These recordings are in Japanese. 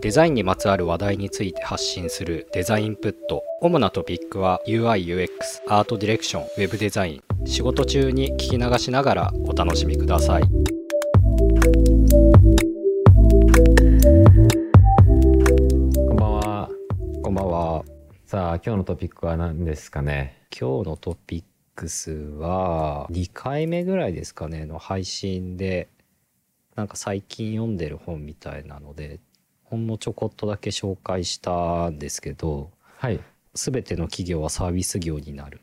デザインにまつわる話題について発信するデザインプット主なトピックは UIUX アートディレクションウェブデザイン仕事中に聞き流しながらお楽しみくださいこんばんは。こんばんはさあ、今日のトピックは何ですかね？今日のトピックスは2回目ぐらいですかねの配信でなんか最近読んでる本みたいなのでほんのちょこっとだけ紹介したんですけどはい。全ての企業はサービス業になる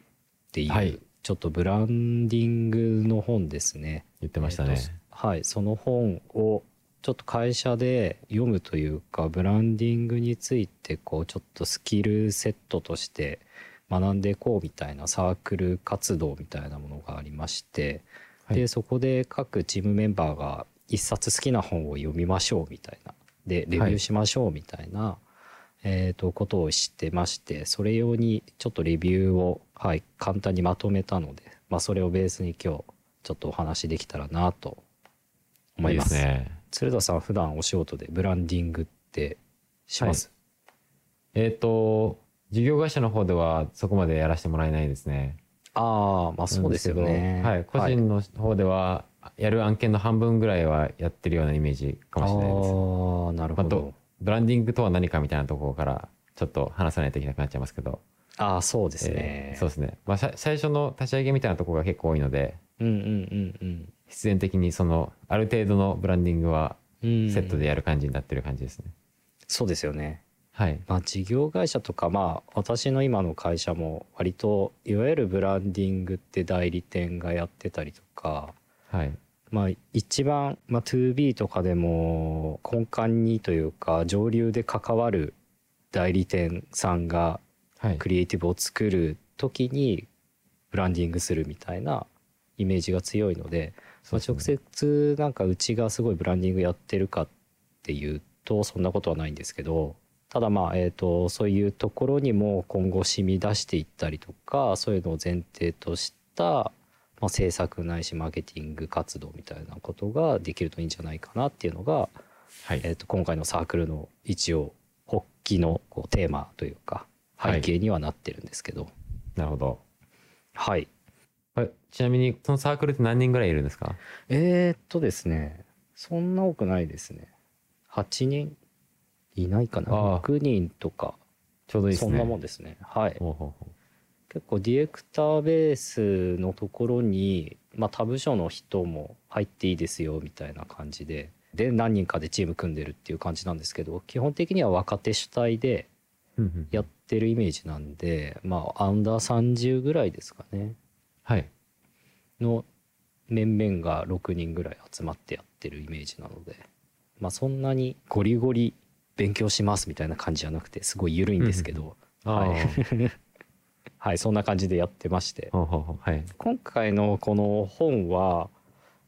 っていう、はいちょっとブランディングの本ですね。言ってましたね。えーとはい、その本をちょっと会社で読むというかブランディングについてこうちょっとスキルセットとして学んでいこうみたいなサークル活動みたいなものがありまして、はいでそこで各チームメンバーが一冊好きな本を読みましょうみたいなでレビューしましょうみたいな、えー、とことを知ってましてそれ用にちょっとレビューを、はい、簡単にまとめたので、まあ、それをベースに今日ちょっとお話できたらなと思います。いいですね。鶴田さん普段お仕事でブランディングってします、えっ、と、事業会社の方ではそこまでやらせてもらえないですね。ああまあそうですよね。はい。個人の方では、やる案件の半分ぐらいはやってるようなイメージかもしれないです。ああなるほどまあど。ブランディングとは何かみたいなところから、ちょっと話さないといけなくなっちゃいますけど。ああそうですねえー。そうですね。まあ、さ最初の立ち上げみたいなところが結構多いので、うんうんうんうん必然的にその、ある程度のブランディングはうん。セットでやる感じになってる感じですね。そうですよね。はい。まあ、事業会社とかまあ私の今の会社も割といわゆるブランディングって代理店がやってたりとかはい。まあ一番、まあ、2B とかでも根幹にというか上流で関わる代理店さんがはい。クリエイティブを作る時にブランディングするみたいなイメージが強いのでまあ、直接なんかうちがすごいブランディングやってるかっていうとそんなことはないんですけどただまあえーとそういうところにも今後染み出していったりとかそういうのを前提とした、まあ、制作ないしマーケティング活動みたいなことができるといいんじゃないかなっていうのが、はい。えー、と今回のサークルの一応発起のこうテーマというかはい背景にはなってるんですけどなるほど。はいちなみに、そのサークルって何人ぐらいいるんですか？えー、っとですね、そんな多くないですね。8人？いないかな？ああ ?6 人とか、ちょうどいいですね。そんなもんですね。はい。ほうほうほ結構ディレクターベースのところに、まあ他部署の人も入っていいですよみたいな感じで、で、何人かでチーム組んでるっていう感じなんですけど、基本的には若手主体でやってるイメージなんで、まあアンダー30ぐらいですかね。はい。の面々が6人ぐらい集まってやってるイメージなのでまあそんなにゴリゴリ勉強しますみたいな感じじゃなくてすごい緩いんですけど、はいはいそんな感じでやってましてはい。今回のこの本は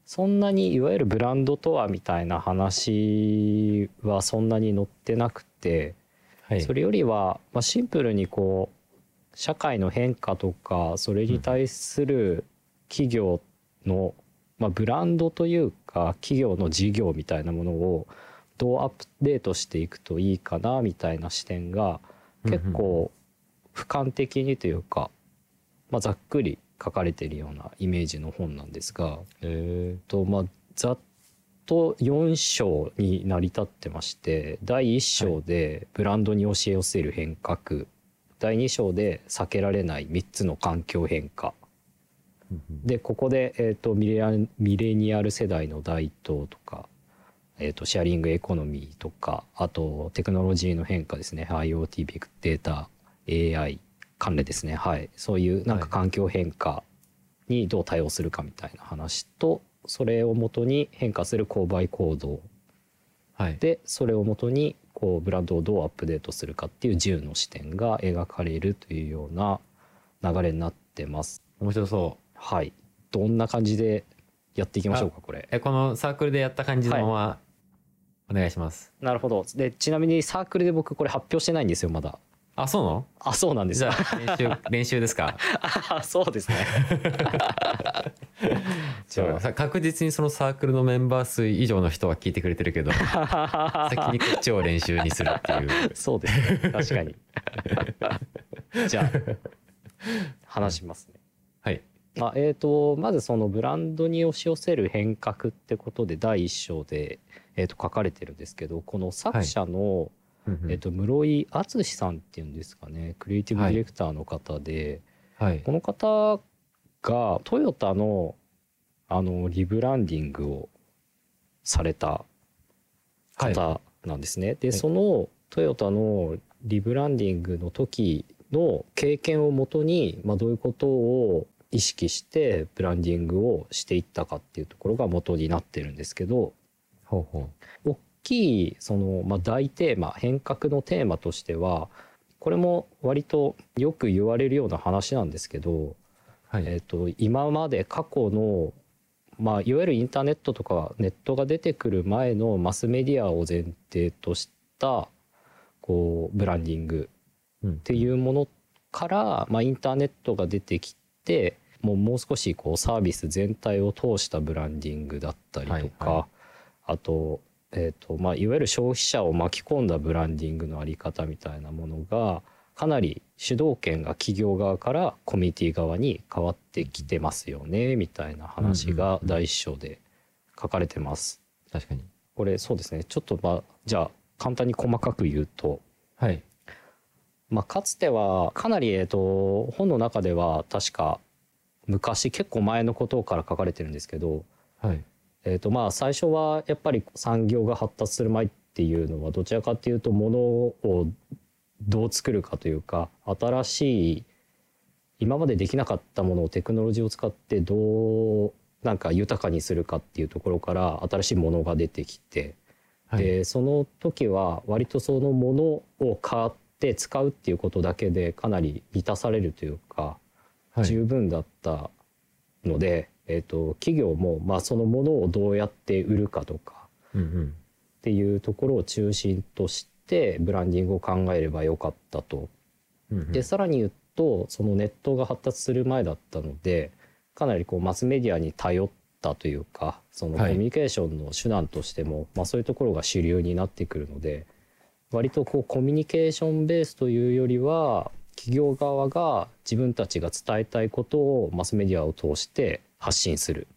そんなにいわゆるブランドとはみたいな話はそんなに載ってなくて、はい。それよりは、まあ、シンプルにこう社会の変化とかそれに対する企業の、まあ、ブランドというか企業の事業みたいなものをどうアップデートしていくといいかなみたいな視点が結構俯瞰的にというか、まあ、ざっくり書かれているようなイメージの本なんですが。えとまあざっと4章に成り立ってまして第1章でブランドに押し寄せる変革、第2章で避けられない3つの環境変化。ーでここで、えー、とミレアミレニアル世代の台頭とか、えー、とシェアリングエコノミーとかあとテクノロジーの変化ですね。IoT ビッグデータ AI 関連ですねはいそういうなんかはい環境変化にどう対応するかみたいな話とそれをもとに変化する購買行動はい。でそれをもとにこうブランドをどうアップデートするかっていう10の視点が描かれるというような流れになってます。面白そう。はい。どんな感じでやっていきましょうか、これ。え、このサークルでやった感じのまま、お願いします。なるほど。で、ちなみにサークルで僕これ発表してないんですよ、まだ。あ、そうなの？あ、そうなんです。じゃよ。あ、練習、練習ですか？あそうですね。そう。さ確実にそのサークルのメンバー数以上の人は聞いてくれてるけど 先にこっちを練習にするっていう。そうですね。確かに。じゃあ話しますね。はい。まあえー、とまずそのブランドに押し寄せる変革ってことで第一章で、えー、と書かれてるんですけどこの作者の、えー、と室井敦さんっていうんですかね。クリエイティブディレクターの方で、はい。この方がトヨタのあのリブランディングをされた方なんですね。でそのトヨタのリブランディングの時の経験をもとに、まあ、どういうことを意識してブランディングをしていったかっていうところが元になってるんですけど。ほうほ大きいその、まあ、大テーマ変革のテーマとしてはこれも割とよく言われるような話なんですけど、うはい、えー、と今まで過去の、まあ、いわゆるインターネットとかネットが出てくる前のマスメディアを前提としたこうブランディングうん。っていうものから、まあ、インターネットが出てきてもうもう少しこうサービス全体を通したブランディングだったりとか、はいはあと,、えーとまあ、いわゆる消費者を巻き込んだブランディングのあり方みたいなものがかなり主導権が企業側からコミュニティ側に変わってきてますよねみたいな話が第一章で書かれてます。確かに。これそうですね。ちょっとまあじゃあ簡単に細かく言うと。はい。まあ、かつてはかなり、えー、と本の中では確か昔結構前のことから書かれてるんですけど、はいえー、とまあ最初はやっぱり産業が発達する前っていうのはどちらかっていうとものをどう作るかというか新しい今までできなかったものをテクノロジーを使ってどうなんか豊かにするかっていうところから新しいものが出てきて。はいでその時は割とそのものを買って使うっていうことだけでかなり満たされるというか、はい十分だったので、えー、と企業もまあそのものをどうやって売るかとかっていうところを中心としてブランディングを考えればよかったと。うんうん。でさらに言うとそのネットが発達する前だったのでかなりこうマスメディアに頼ったというかそのコはい。ミュニケーションの手段としても、まあ、そういうところが主流になってくるので割とこうコミュニケーションベースというよりは企業側が自分たちが伝えたいことをマスメディアを通して発信する。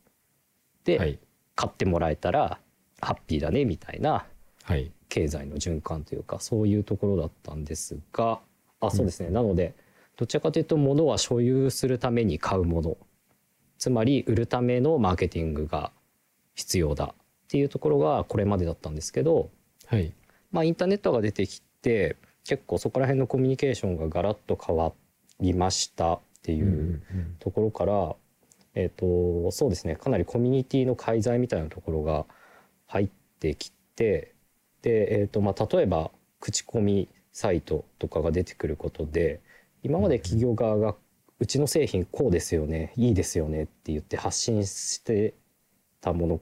で、はい。買ってもらえたらハッピーだねみたいなはい。経済の循環というかそういうところだったんですがあそうですね、なのでどちらかというと物は所有するために買うもの。つまり売るためのマーケティングが必要だっていうところがこれまでだったんですけど、はい。まあ、インターネットが出てきて結構そこら辺のコミュニケーションがガラッと変わりましたっていう。うんうん。ところから、えー、とそうですね。かなりコミュニティの介在みたいなところが入ってきてで、えーとまあ、例えば口コミサイトとかが出てくることで今まで企業側がうちの製品こうですよねいいですよねって言って発信してたもの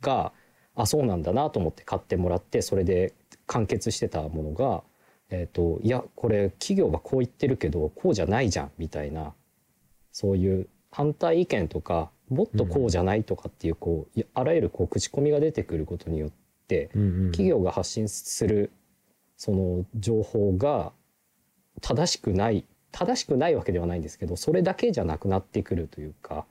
があそうなんだなと思って買ってもらってそれで完結してたものが、えー、といやこれ企業がこう言ってるけどこうじゃないじゃんみたいなそういう反対意見とかもっとこうじゃないとかっていうこういあらゆるこう口コミが出てくることによって企業が発信するその情報が正しくない正しくないわけではないんですけどそれだけじゃなくなってくるというか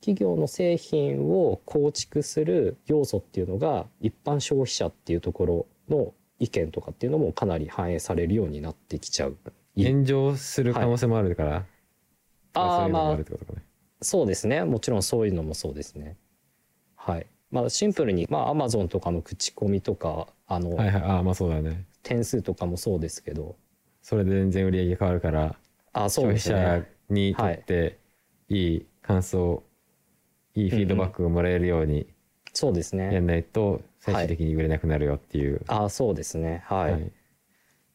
企業の製品を構築する要素っていうのが一般消費者っていうところの意見とかっていうのもかなり反映されるようになってきちゃう。炎上する可能性もあるから、ああそういああるってことかね。そうですね。もちろんそういうのもそうですね。はい。まあシンプルにまあアマゾンとかの口コミとかあの、はいはい。ああまあそうだね。点数とかもそうですけど。それで全然売り上げ変わるからあそう消費ですね。者にとってい。い感想、いいフィードバックをもらえるようにそうですね。やんないと最終的に売れなくなるよっていう、あそうですね。はい、はい。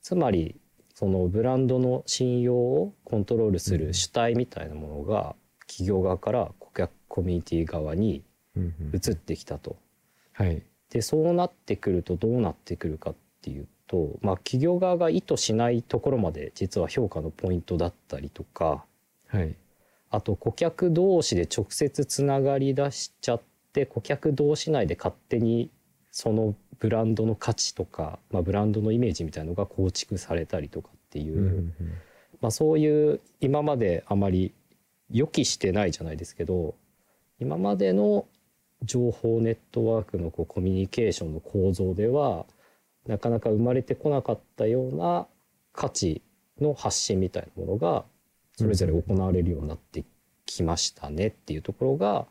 つまりそのブランドの信用をコントロールすうん。る主体みたいなものが企業側から顧客コミュニティ側に移ってきたと。はい。でそうなってくるとどうなってくるかっていうと、まあ、企業側が意図しないところまで実は評価のポイントだったりとかはい。あと顧客同士で直接つながりだしちゃって顧客同士内で勝手にそのブランドの価値とか、まあ、ブランドのイメージみたいのが構築されたりとかっていう、うんまあ、そういう今まであまり予期してないじゃないですけど今までの情報ネットワークのこうコミュニケーションの構造ではなかなか生まれてこなかったような価値の発信みたいなものがそれぞれ行われるようになってきましたねっていうところが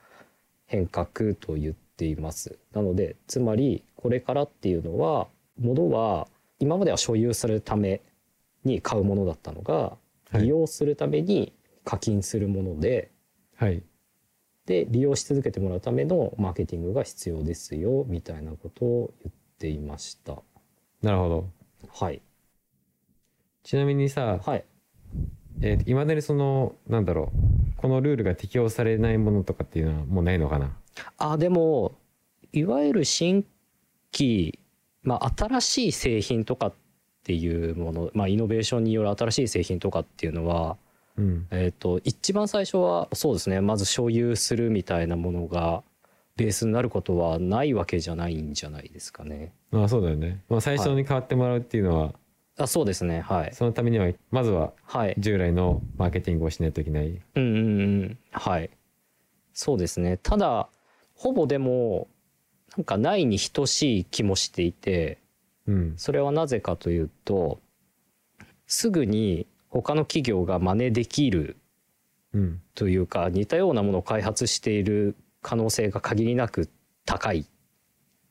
変革と言っています。なのでつまりこれからっていうのは物は今までは所有するために買うものだったのがはい。利用するために課金するもので、はい。で利用し続けてもらうためのマーケティングが必要ですよみたいなことを言っていました。なるほど。はい、ちなみにさ、はい、えー、いまだにそのなんだろうこのルールが適用されないものとかっていうのはもうないのかな？あでもいわゆる新規、まあ、新しい製品とかっていうもの、まあ、イノベーションによる新しい製品とかっていうのは、うん。えー、と一番最初はそうですねまず所有するみたいなものがベースになることはないわけじゃないんじゃないですかね。まあそうだよね、まあ、最初に変わってもらうっていうのは、あそうですねはい。そのためにはまずははい、従来のマーケティングをしないといけない。うんうんうん。はい。そうですね。ただほぼでもなんかないに等しい気もしていてうん。それはなぜかというとすぐに他の企業が真似できるうん。というか似たようなものを開発している可能性が限りなく高いっ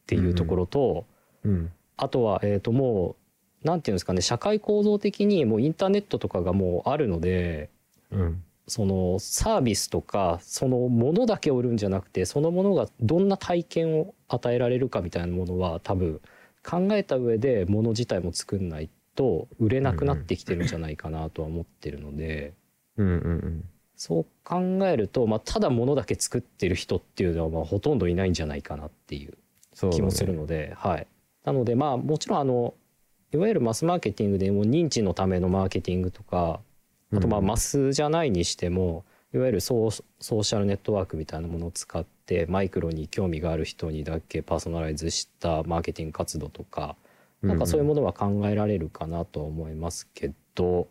ていうところと、うんあとは、えー、ともうなんていうんですかね社会構造的にもうインターネットとかがもうあるのでうんそのサービスとかそのものだけを売るんじゃなくてそのものがどんな体験を与えられるかみたいなものは多分考えた上でもの自体も作んないと売れなくなってきてるんじゃないかなとは思ってるので、うんうんそう考えると、まあ、ただものだけ作ってる人っていうのはまあほとんどいないんじゃないかなっていう気もするので、はい、なのでまあもちろんあのいわゆるマスマーケティングでも認知のためのマーケティングとかあとまあうんマスじゃないにしてもいわゆるソーソーシャルネットワークみたいなものを使ってマイクロに興味がある人にだけパーソナライズしたマーケティング活動とかなんかそういうものは考えられるかなとは思いますけど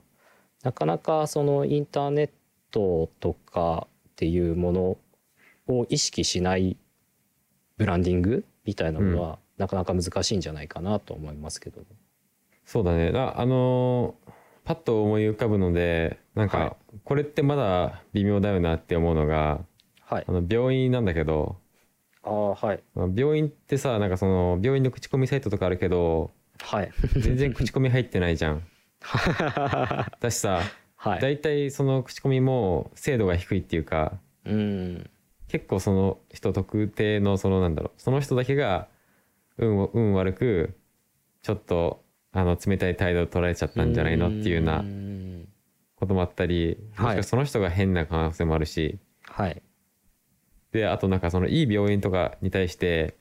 なかなかそのインターネットとかっていうものを意識しないブランディングみたいなものはなかなか難しいんじゃないかなと思いますけど、そうだね。ああのーパッと思い浮かぶのでなんはい。かこれってまだ微妙だよなって思うのがはい。あの病院なんだけどああはい。まあ病院ってさなんかその病院の口コミサイトとかあるけどはい。全然口コミ入ってないじゃん。だしさはい。大体その口コミも精度が低いっていうかうん。結構その人特定のそのなんだろうその人だけが運を運悪くちょっとあの冷たい態度を取られちゃったんじゃないのっていうようなうん。こともあったりもしくはその人が変な可能性もあるし、はい。であとなんかそのいい病院とかに対して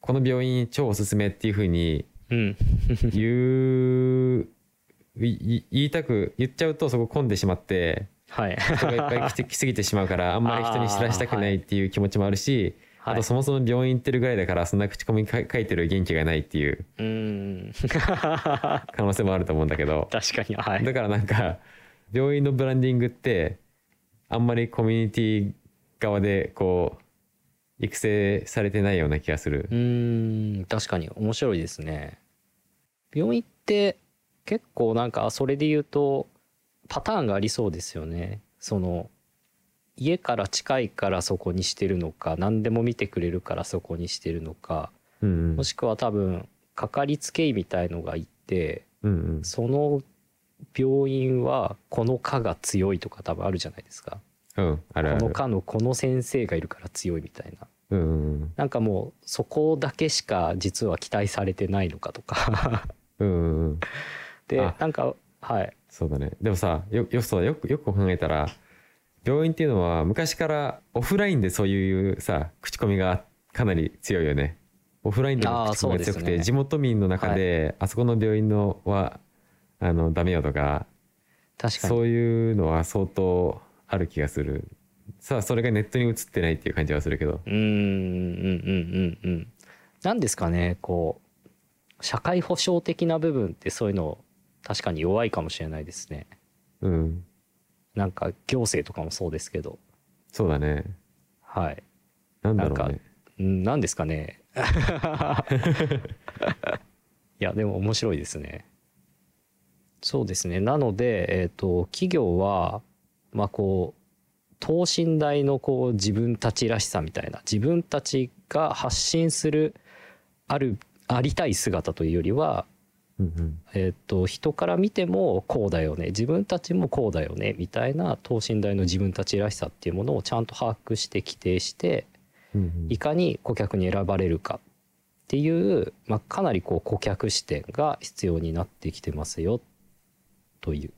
この病院超おすすめっていうふうにうん。言う言いたく言っちゃうとそこ混んでしまってはい。人がいっぱい来て来すぎてしまうからあんまり人に知らしたくないっていう気持ちもあるしあ,、はい。とそもそも病院行ってるぐらいだからそんな口コミ書いてる元気がないっていううん。可能性もあると思うんだけど。確かにはい。だからなんか病院のブランディングってあんまりコミュニティ側でこう育成されてないような気がする。う。ーん確かに面白いですね。病院って結構なんかそれで言うとパターンがありそうですよね。その家から近いからそこにしてるのか何でも見てくれるからそこにしてるのかうんうん。もしくは多分かかりつけ医みたいのがいてうんうん。その病院はこの科が強いとか多分あるじゃないですか。うんあるある。この科のこの先生がいるから強いみたいな。うんうんなんかもうそこだけしか実は期待されてないのかとか。うんであ。なんかはい。そうだね。でもさよよそうよくよく考えたら病院っていうのは昔からオフラインでそういうさ口コミがかなり強いよね。オフラインでの口コミが強くて、ね。地元民の中で、あそこの病院のはあのダメよとか確かに。そういうのは相当あある気がする。さあそれがネットに映ってないっていう感じはするけど。うーんうんうんうんうん。なんですかねこう社会保障的な部分ってそういうの確かに弱いかもしれないですね。うんなんか行政とかもそうですけど。そうだね。はい。なんだろうなんねうんなんですかね。いやでも面白いですね。そうですね。なのでえっ、と企業はまあこう等身大のこう自分たちらしさみたいな自分たちが発信するあるありたい姿というよりはうんうん。えっと人から見てもこうだよね。自分たちもこうだよね。みたいな等身大の自分たちらしさっていうものをちゃんと把握して規定してうんうん。いかに顧客に選ばれるかっていう、まあ、かなりこう顧客視点が必要になってきてますよという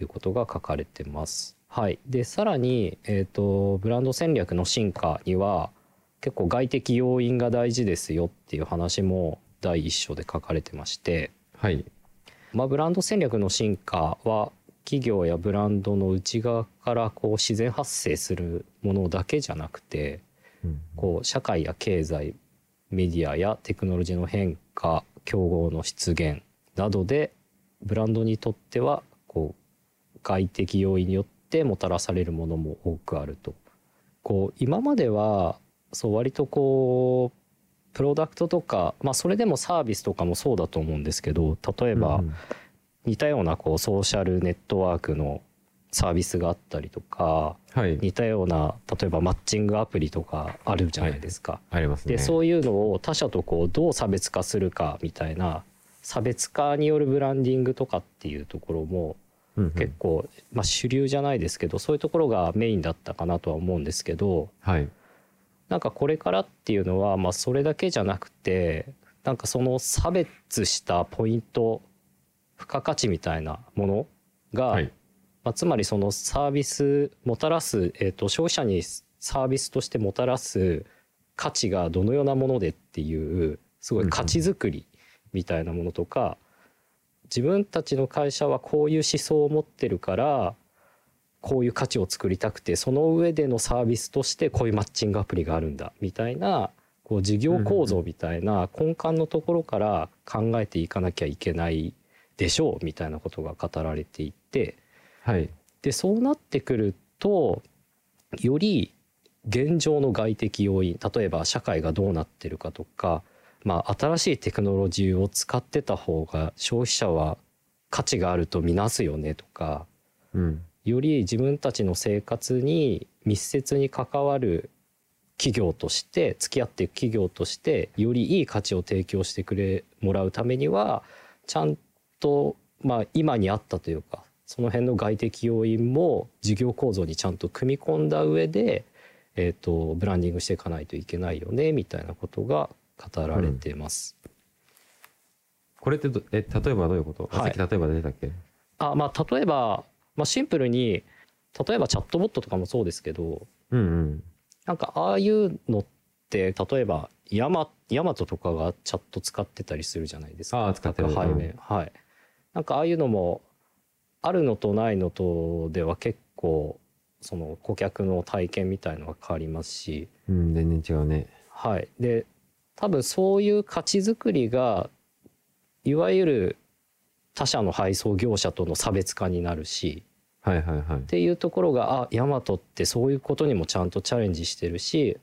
いうことが書かれてます。はい、でさらに、えー、とブランド戦略の進化には結構外的要因が大事ですよっていう話も第一章で書かれてまして、はいまあ、ブランド戦略の進化は企業やブランドの内側からこう自然発生するものだけじゃなくてうんこう社会や経済メディアやテクノロジーの変化競合の出現などでブランドにとってはこう外的要因によってもたらされるものも多くあると。こう今まではそう割とこうプロダクトとか、まあ、それでもサービスとかもそうだと思うんですけど例えば、うん似たようなこうソーシャルネットワークのサービスがあったりとかはい。似たような例えばマッチングアプリとかあるじゃないですか。ありますね。でそういうのを他社とこうどう差別化するかみたいな差別化によるブランディングとかっていうところもうんうん。結構、まあ、主流じゃないですけどそういうところがメインだったかなとは思うんですけどはいなんかこれからっていうのは、まあ、それだけじゃなくてなんかその差別したポイント付加価値みたいなものが、はい。まあ、つまりそのサービスもたらす、えー、と消費者にサービスとしてもたらす価値がどのようなものでっていうすごい価値づくりみたいなものとか、自分たちの会社はこういう思想を持ってるからこういう価値を作りたくてその上でのサービスとしてこういうマッチングアプリがあるんだみたいなこう事業構造みたいな根幹のところから考えていかなきゃいけないでしょうみたいなことが語られていてはい。でそうなってくるとより現状の外的要因例えば社会がどうなってるかとか、まあ、新しいテクノロジーを使ってた方が消費者は価値があるとみなすよねとかうんより自分たちの生活に密接に関わる企業として付き合っていく企業としてよりいい価値を提供してくれもらうためにはちゃんとまあ今にあったというかその辺の外的要因も事業構造にちゃんと組み込んだ上で、えー、とブランディングしていかないといけないよねみたいなことが語られてます。これってどえ例えばどういうこと、はい。例えば出たっけ？あまあ例えば、まあ、シンプルに例えばチャットボットとかもそうですけどうんうんなんかああいうのって例えばヤマヤマトとかがチャット使ってたりするじゃないですか。ああ使ってる背面、うんはい。なんかああいうのもあるのとないのとでは結構その顧客の体験みたいのが変わりますし、うん全然違うねはい。で多分そういう価値づくりがいわゆる他社の配送業者との差別化になるし、はいはいはい。っていうところがあヤマトってそういうことにもちゃんとチャレンジしてるし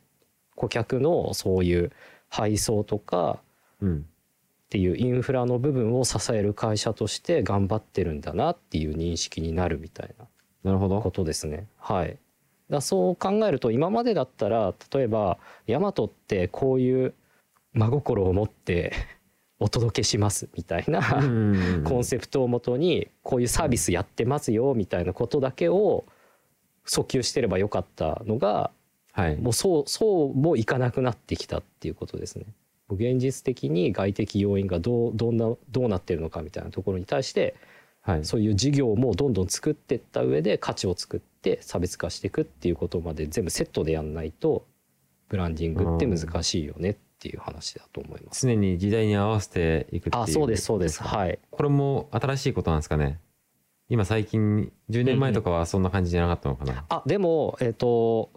顧客のそういう配送とかうん。っていうインフラの部分を支える会社として頑張ってるんだなっていう認識になるみたいななるほど。ことですね。はい、だそう考えると今までだったら例えばヤマトってこういう真心を持ってお届けしますみたいな、コンセプトをもとにこういうサービスやってますよみたいなことだけを訴求してればよかったのがはい。もうそうそうもいかなくなってきたっていうことですね。現実的に外的要因がどうどんなどうなってるのかみたいなところに対してはい。そういう事業もどんどん作っていった上で価値を作って差別化していくっていうことまで全部セットでやんないとブランディングって難しいよねっていう話だと思います。常に時代に合わせていくっていうあそうですそうです。はい。これも新しいことなんですかね？今最近10年前とかはそんな感じじゃなかったのかな、あでもえっ、と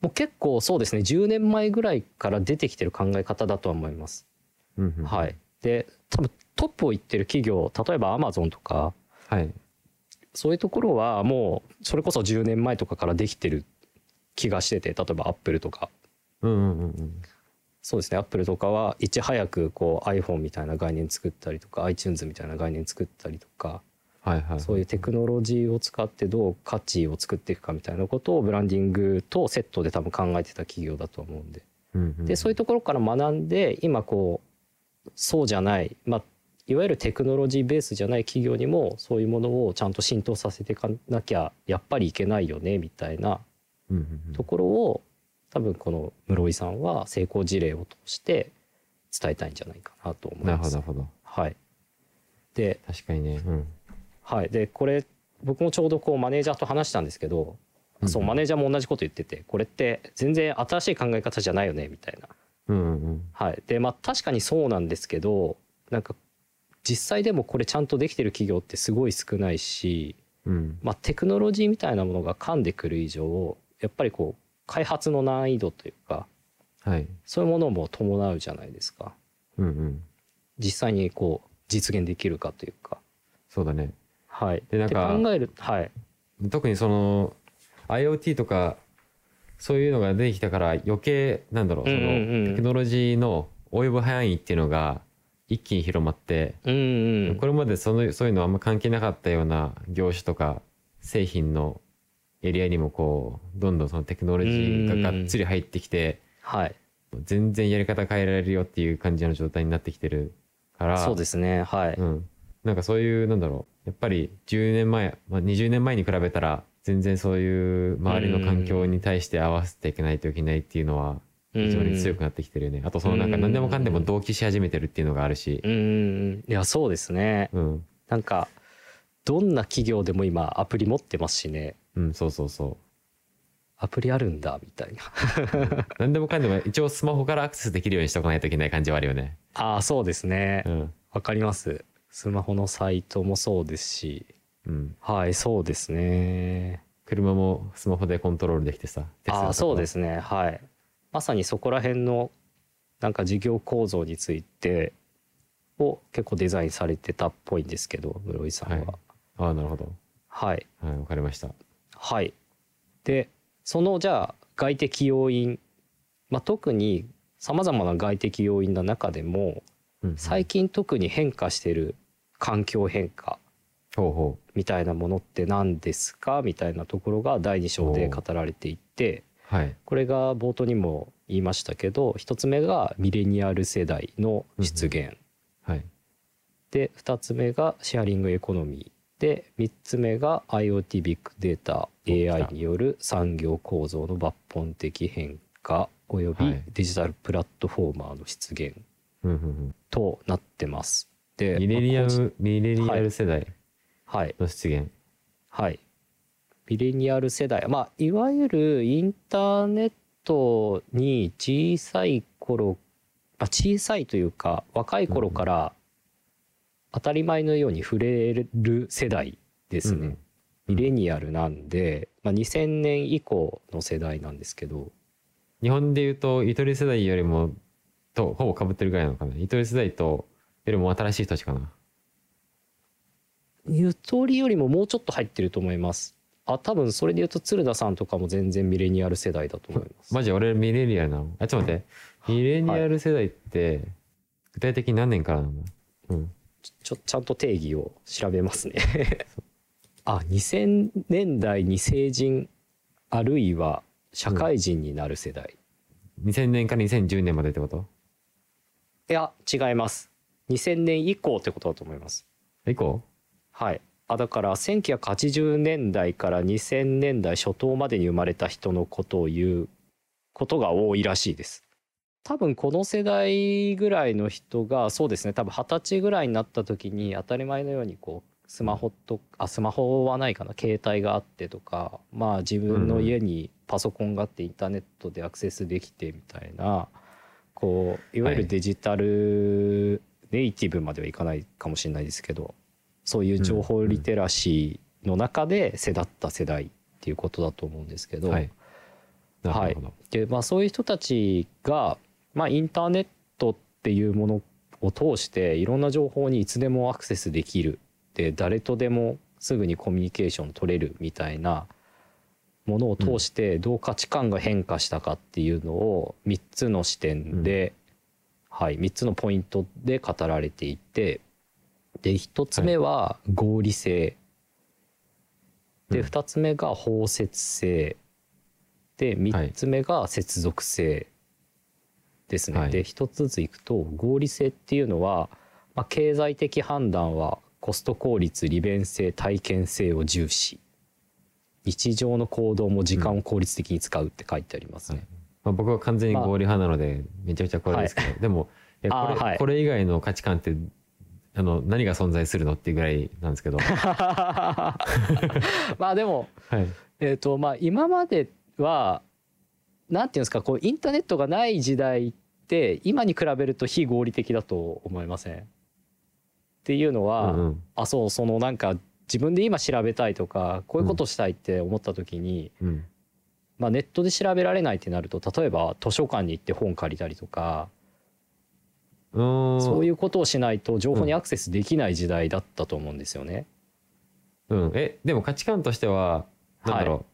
もう結構そうですね。10年前ぐらいから出てきてる考え方だとは思います。うんうんはい、で多分トップを言ってる企業例えばアマゾンとか。はい。そういうところはもうそれこそ10年前とかからできてる気がしてて例えばアップルとか。うんうんうんうんそうですね。アップルとかはいち早くこう iPhone みたいな概念作ったりとか iTunes みたいな概念作ったりとかはいはいそういうテクノロジーを使ってどう価値を作っていくかみたいなことをブランディングとセットで多分考えてた企業だと思うんで。うんうんでそういうところから学んで今こうそうじゃない、まあ、いわゆるテクノロジーベースじゃない企業にもそういうものをちゃんと浸透させていかなきゃやっぱりいけないよねみたいなところを多分この室井さんは成功事例を通して伝えたいんじゃないかなと思いなるます。ほどなるほど。はい、で,、確かにね。うん。はい、でこれ僕もちょうどこうマネージャーと話したんですけど、うん。そうマネージャーも同じこと言っててこれって全然新しい考え方じゃないよねみたいな。うんうんうん。はい、でまあ確かにそうなんですけどなんか実際でもこれちゃんとできてる企業ってすごい少ないし、うん。まあ、テクノロジーみたいなものが噛んでくる以上やっぱりこう開発の難易度というかはい。そういうものも伴うじゃないですか。うんうん。実際にこう実現できるかというか。そうだね。はい、でなんか考えるはい。特にその IoT とかそういうのが出てきたから余計なんだろう。そのテクノロジーの及ぶ範囲っていうのが一気に広まってうんうん。これまでそのそういうのあんま関係なかったような業種とか製品のエリアにもこうどんどんそのテクノロジーががっつり入ってきてはい。全然やり方変えられるよっていう感じの状態になってきてるからそうですねはい、うん、なんかそういうなんだろうやっぱり10年前、まあ、20年前に比べたら全然そういう周りの環境に対して合わせていけないといけないっていうのは非常に強くなってきてるよね。あとそのなんか何でもかんでも同期し始めてるっていうのがあるし。うんうん。いやそうですね。うん。なんかどんな企業でも今アプリ持ってますしねうんそうそうそう。アプリあるんだみたいな。何でもかんでも一応スマホからアクセスできるようにしとかないといけない感じはあるよね。ああそうですね。うん。わかります。スマホのサイトもそうですし。うん。はいそうですね。車もスマホでコントロールできてさああそうですすね。はい。まさにそこら辺のなんか事業構造についてを結構デザインされてたっぽいんですけど室井さんは。はい。ああなるほど。はい。はいわかりましたはい。でそのじゃあ外的要因、まあ、特にさまざまな外的要因の中でもうん最近特に変化してる環境変化みたいなものって何ですか？みたいなところが第2章で語られていてうはい。これが冒頭にも言いましたけど一つ目がミレニアル世代の出現、はい。で2つ目がシェアリングエコノミーで3つ目が IoT ビッグデータ AI による産業構造の抜本的変化およびはい。デジタルプラットフォーマーの出現となってます。でミレニアムミレニアル世代うはい。の出現。はい。ミレニアル世代。まあいわゆるインターネットに小さい頃、まあ、小さいというか若い頃から当たり前のように触れる世代ですね、うん。ミレニアルなんで、まあ、2000年以降の世代なんですけど。日本でいうとゆとり世代よりもとほぼ被ってるぐらいなのかな。ゆとり世代とよりも新しい人たちかな。ゆとりよりももうちょっと入ってると思います。あ多分それで言うと鶴田さんとかも全然ミレニアル世代だと思います。マジ俺ミレニアルなの？あちょっと待って。ミレニアル世代って具体的に何年からなの？うんちょちゃんと定義を調べますね。あ2000年代に成人あるいは社会人になる世代、2000年から2010年までってこと？いや違います。2000年以降ってことだと思います。以降？はい。あだから1980年代から2000年代初頭までに生まれた人のことを言うことが多いらしいです多分この世代ぐらいの人がそうですね多分二十歳ぐらいになった時に当たり前のようにこうスマホとあスマホはないかな携帯があってとかまあ自分の家にパソコンがあってインターネットでアクセスできてみたいなこういわゆはい。るデジタルネイティブまではいかないかもしれないですけどそういう情報リテラシの中で世だった世代っていうことだと思うんですけど、はい。なるほど、でまあ、そういう人たちが、まあ、インターネットっていうものを通していろんな情報にいつでもアクセスできる。で誰とでもすぐにコミュニケーション取れるみたいなものを通してどう価値観が変化したかっていうのを3つの視点で、はい、3つのポイントで語られていてで1つ目は合理性、でうん。2つ目が包摂性。で3つ目が接続性ですね。はい。で1つずついくと合理性っていうのは、まあ、経済的判断はコスト効率利便性体験性を重視。日常の行動も時間を効率的に使うって書いてありますね。まあ、僕は完全に合理派なのでめちゃくちゃこれですけど、でもえこれ,、はい。これ以外の価値観ってあの何が存在するのっていうぐらいなんですけど。は まあでも い。えーとまあ、今まではなんていうんですかこうインターネットがない時代って今に比べると非合理的だと思いません？っていうのは、うんうん。あそうそのなんか自分で今調べたいとかこういうことしたいって思った時に、うん。まあ、ネットで調べられないってなると例えば図書館に行って本借りたりとか、そういうことをしないと情報にアクセスできない時代だったと思うんですよね。うん、えでも価値観としてはなんだろう、ちょ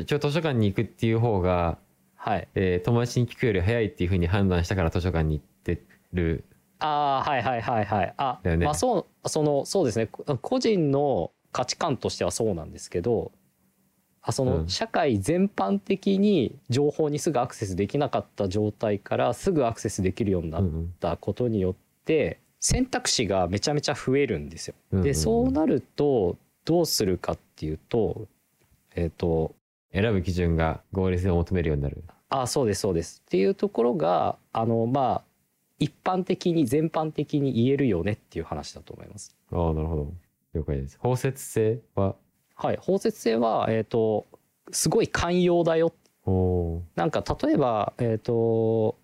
ちょ図書館に行くっていう方が、はい、えー友達に聞くより早いっていうふうに判断したから図書館に行ってる。ああはいはいはいはい。あ、ね。まあそうそのそうですね。こ個人の価値観としてはそうなんですけどあそうのん。社会全般的に情報にすぐアクセスできなかった状態からすぐアクセスできるようになったことによって選択肢がめちゃめちゃ増えるんですよ。でそうなるとどうするかっていうとえっ、と選ぶ基準が合理性を求めるようになる。あそうですそうです。っていうところがあのまあ一般的に全般的に言えるよねっていう話だと思います。ああなるほど。了解です。包摂性は？はい、包摂性は、えー、とすごい寛容だよ。なんか例えば、えーと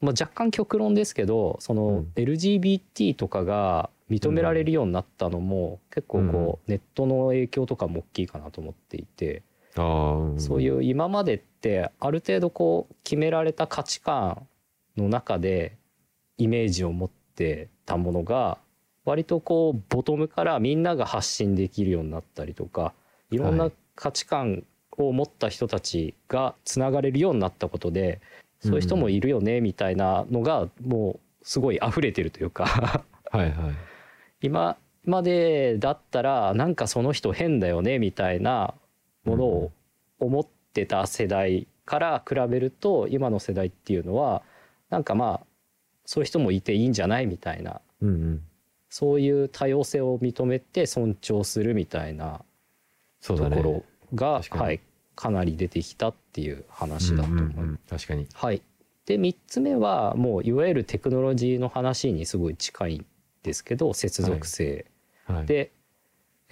まあ、若干極論ですけどその、うん。LGBT とかが認められるようになったのも、結構こう、ネットの影響とかも大きいかなと思っていて、そういう今までってある程度こう決められた価値観の中でイメージを持ってたものが割とこうボトムからみんなが発信できるようになったりとかいろんはない価値観を持った人たちがつながれるようになったことでそういう人もいるよねみたいなのがもうすごい溢れてるというか。はいはい。今までだったらなんかその人変だよねみたいなものを思ってた世代から比べると今の世代っていうのはなんかまあそういう人もいていいんじゃないみたいなうんうん。そういう多様性を認めて尊重するみたいなところが、はい、かなり出てきたっていう話だと思います。うんうんうん。確かに。はい、で3つ目はもういわゆるテクノロジーの話にすごい近いんですけど接続性。はい。で、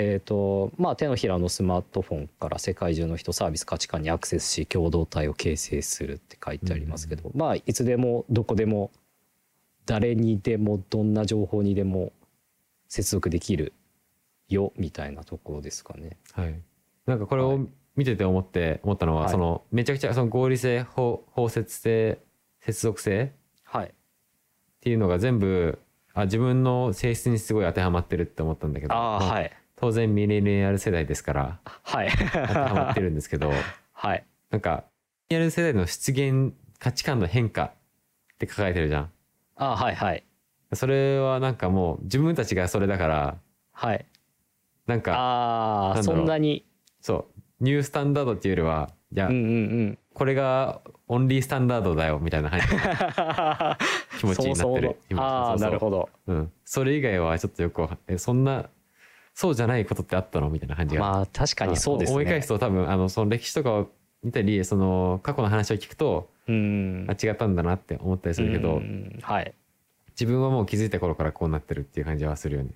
えーとまあ、手のひらのスマートフォンから世界中の人サービス価値観にアクセスし共同体を形成するって書いてありますけど、まあいつでもどこでも誰にでもどんな情報にでも接続できるよみたいなところですかね。はい。なんかこれを見てて思って思ったのは、はい。そのめちゃくちゃその合理性包包摂性接続性っはい、ていうのが全部あ自分の性質にすごい当てはまってるって思ったんだけど。まあはい当然ミレニアル世代ですからはい。当てはまってるんですけど はい。なんかミレニアル世代の出現価値観の変化って書かれてるじゃん。あーはいはい。それはなんかもう自分たちがそれだからはい。なんかああそなんなに。そう。ニュースタンダードっていうよりはいや、うんうんうん。これがオンリースタンダードだよみたいな感じの気持ちになってる。ああなるほど。うん、それ以外はちょっとよくえそんなそうじゃないことってあったのみたいな感じが、まあ確かにそうですね。思い返すと多分あのその歴史とかを見たりその過去の話を聞くと、うん。あ違ったんだなって思ったりするけど、うん。はい。自分はもう気づいた頃からこうなってるっていう感じはするよね。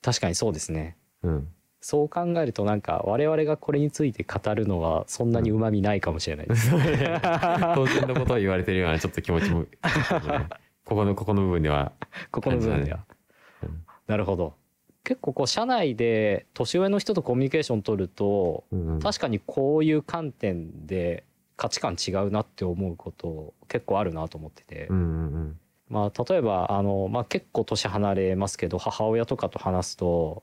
確かにそうですね。うん、そう考えるとなんか我々がこれについて語るのはそんなにうまみないかもしれないです、当然のことを言われてるようなちょっと気持ちもここのここの部分では。ここの部分では、うん。なるほど結構こう社内で年上の人とコミュニケーション取ると確かにこういう観点で価値観違うなって思うこと結構あるなと思ってて、まあ例えばあの、まあ、結構年離れますけど母親とかと話すと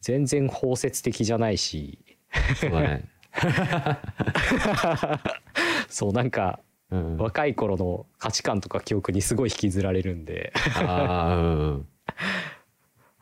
全然包摂的じゃないし。そうだね。そうなんかうんうん。若い頃の価値観とか記憶にすごい引きずられるんで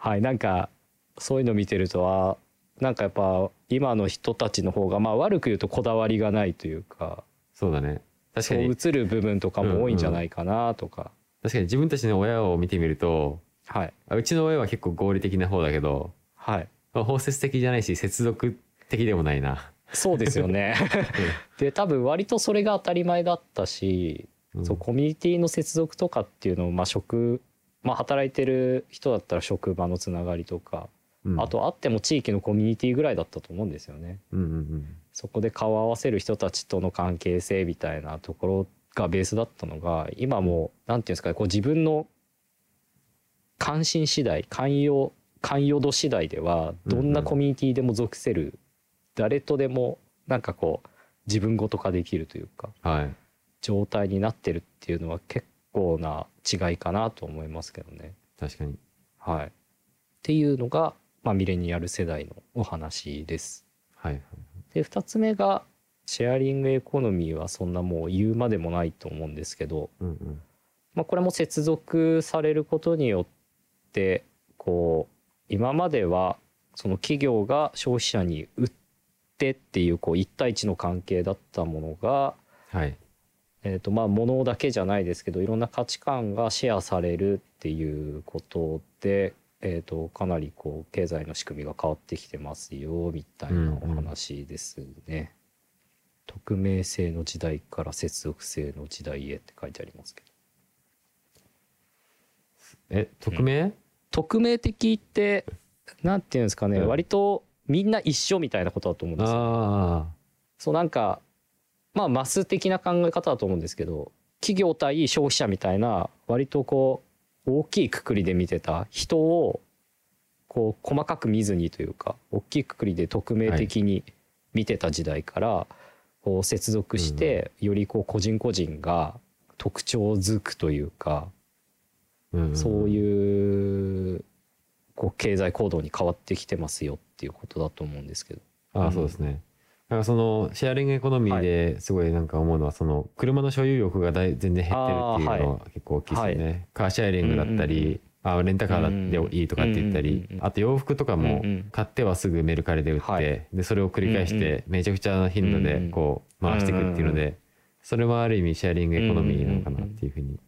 はいなんかそういうの見てるとはなんかやっぱ今の人たちの方がまあ悪く言うとこだわりがないというかそうだね。確かに。映る部分とかも多いんじゃないかなとか、確かに自分たちの親を見てみるとはい。あうちの親は結構合理的な方だけどはい。まあ包摂的じゃないし接続的でもないな。そうですよね。で多分割とそれが当たり前だったし、うん。そうコミュニティの接続とかっていうのをまあ職まあ働いてる人だったら職場のつながりとか、うん。あとあっても地域のコミュニティぐらいだったと思うんですよね。うんうんうん。そこで顔を合わせる人たちとの関係性みたいなところがベースだったのが今もなんていうんですかねこう自分の関心次第関与関与度次第ではどんなコミュニティでも属せる、誰とでもなんかこう自分ごと化できるというかはい。状態になってるっていうのは結構な違いかなと思いますけどね。確かに。はい、っていうのが、まあ、ミレニアル世代のお話です。はいはいで2つ目がシェアリングエコノミーはそんなもう言うまでもないと思うんですけど、うんうん。まあ、これも接続されることによってこう今まではその企業が消費者に売ってっていうこう1対1の関係だったものが、はいえー、とまあ物だけじゃないですけどいろんな価値観がシェアされるっていうことで、えー、とかなりこう経済の仕組みが変わってきてますよみたいなお話ですね。匿名性の時代から接続性の時代へって書いてありますけど。え匿名？匿名的ってなんていうんですかね、うん割とみんな一緒みたいなことだと思うんですよ。あそうなんかまあマス的な考え方だと思うんですけど企業対消費者みたいな割とこう大きいくくりで見てた人をこう細かく見ずにというか大きいくくりで匿名的に見てた時代からこう接続してよりこう個人個人が特徴づくというかそういうこう経済行動に変わってきてますよっていうことだと思うんですけど。ああそうですねなんかそのシェアリングエコノミーですごいなんか思うのはその車の所有欲が全然減ってるっていうのは結構大きいですよね、カーシェアリングだったうんうんうり、あレンタカーだっていいとかって言ったり、うんうんうんあと洋服とかも買ってはすぐメルカリで売って、はい。でそれを繰り返しうんてめちゃくちゃな頻度でこう回していくっていうので、それはある意味シェアリングエコノミーなのかなっていうふうに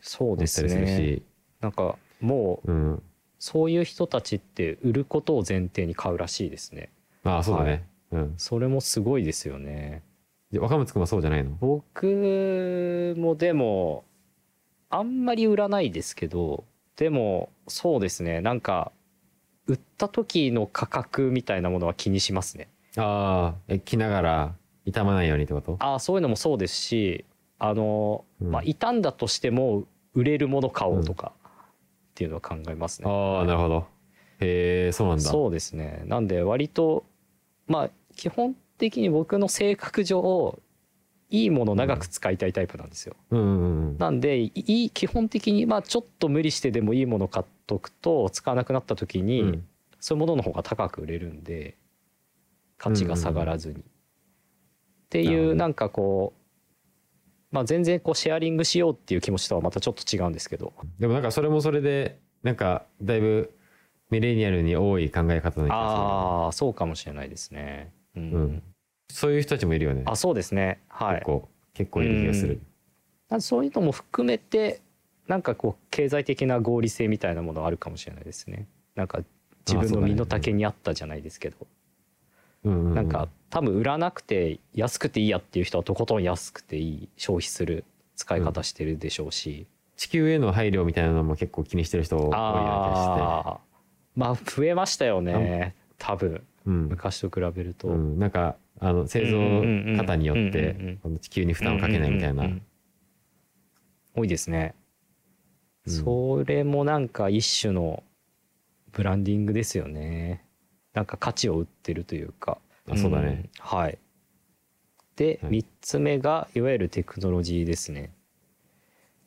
そうです思ったりするね。し、なんかもううん、そういう人たちって売ることを前提に買うらしいですね。まあそうだね、はいうん。それもすごいですよね。で若松君はそうじゃないの？僕もでもあんまり売らないですけどでもそうですね。なんか売った時の価格みたいなものは気にしますね。ああえ着ながら傷まないようにってこと？ああそういうのもそうですしあの、うん。まあ傷んだとしても売れるもの買おうとかっていうのは考えますね。ああなるほど。へえそうなんだ。そうですね。なんで割とまあ基本的に僕の性格上いいもの長く使いたいタイプなんですよ。うんうんうんなんでいい基本的にまあちょっと無理してでもいいもの買っとくと使わなくなった時に、うんそういうものの方が高く売れるんで価値が下がらずに。ってなるほどいうなんかこうまあ全然こうシェアリングしようっていう気持ちとはまたちょっと違うんですけどでもなんかそれもそれでなんかだいぶミレニアルに多い考え方な気がするああそうかもしれないですね。うん。うん。そういう人たちもいるよね。あそうですね。はい。結構結構いる気がする。なんでそういうのも含めてなんかこう経済的な合理性みたいなものはあるかもしれないですね。なんか自分の身の丈に合ったじゃないですけど、うんうんうん。なんか多分売らなくて安くていいやっていう人はとことん安くていい消費する使い方してるでしょうし、地球への配慮みたいなのも結構気にしてる人多いような気がまあ増えましたよね。多分。うん。昔と比べると。うん、なんかあの製造方によって地球に負担をかけないみたいな、多いですね、うん。それもなんか一種のブランディングですよね。なんか価値を売ってるというか。あそうだね。ん。はい。で、はい。3つ目がいわゆるテクノロジーですね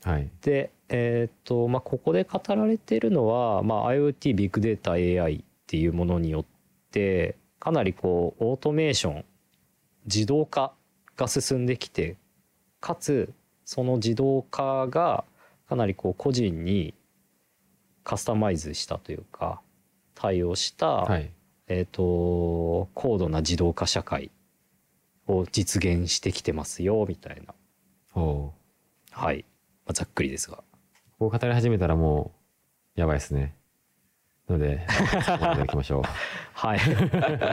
はい。でえっ、とまあここで語られているのは、まあ、IoT ビッグデータ AI っていうものによってかなりこうオートメーション自動化が進んできてかつその自動化がかなりこう個人にカスタマイズしたというか対応した、はい。えっ、と高度な自動化社会を実現してきてますよみたいな。おはい、まあ、ざっくりですが。こう語り始めたらもうやばいですね。のでそこまでいきましょう。はい。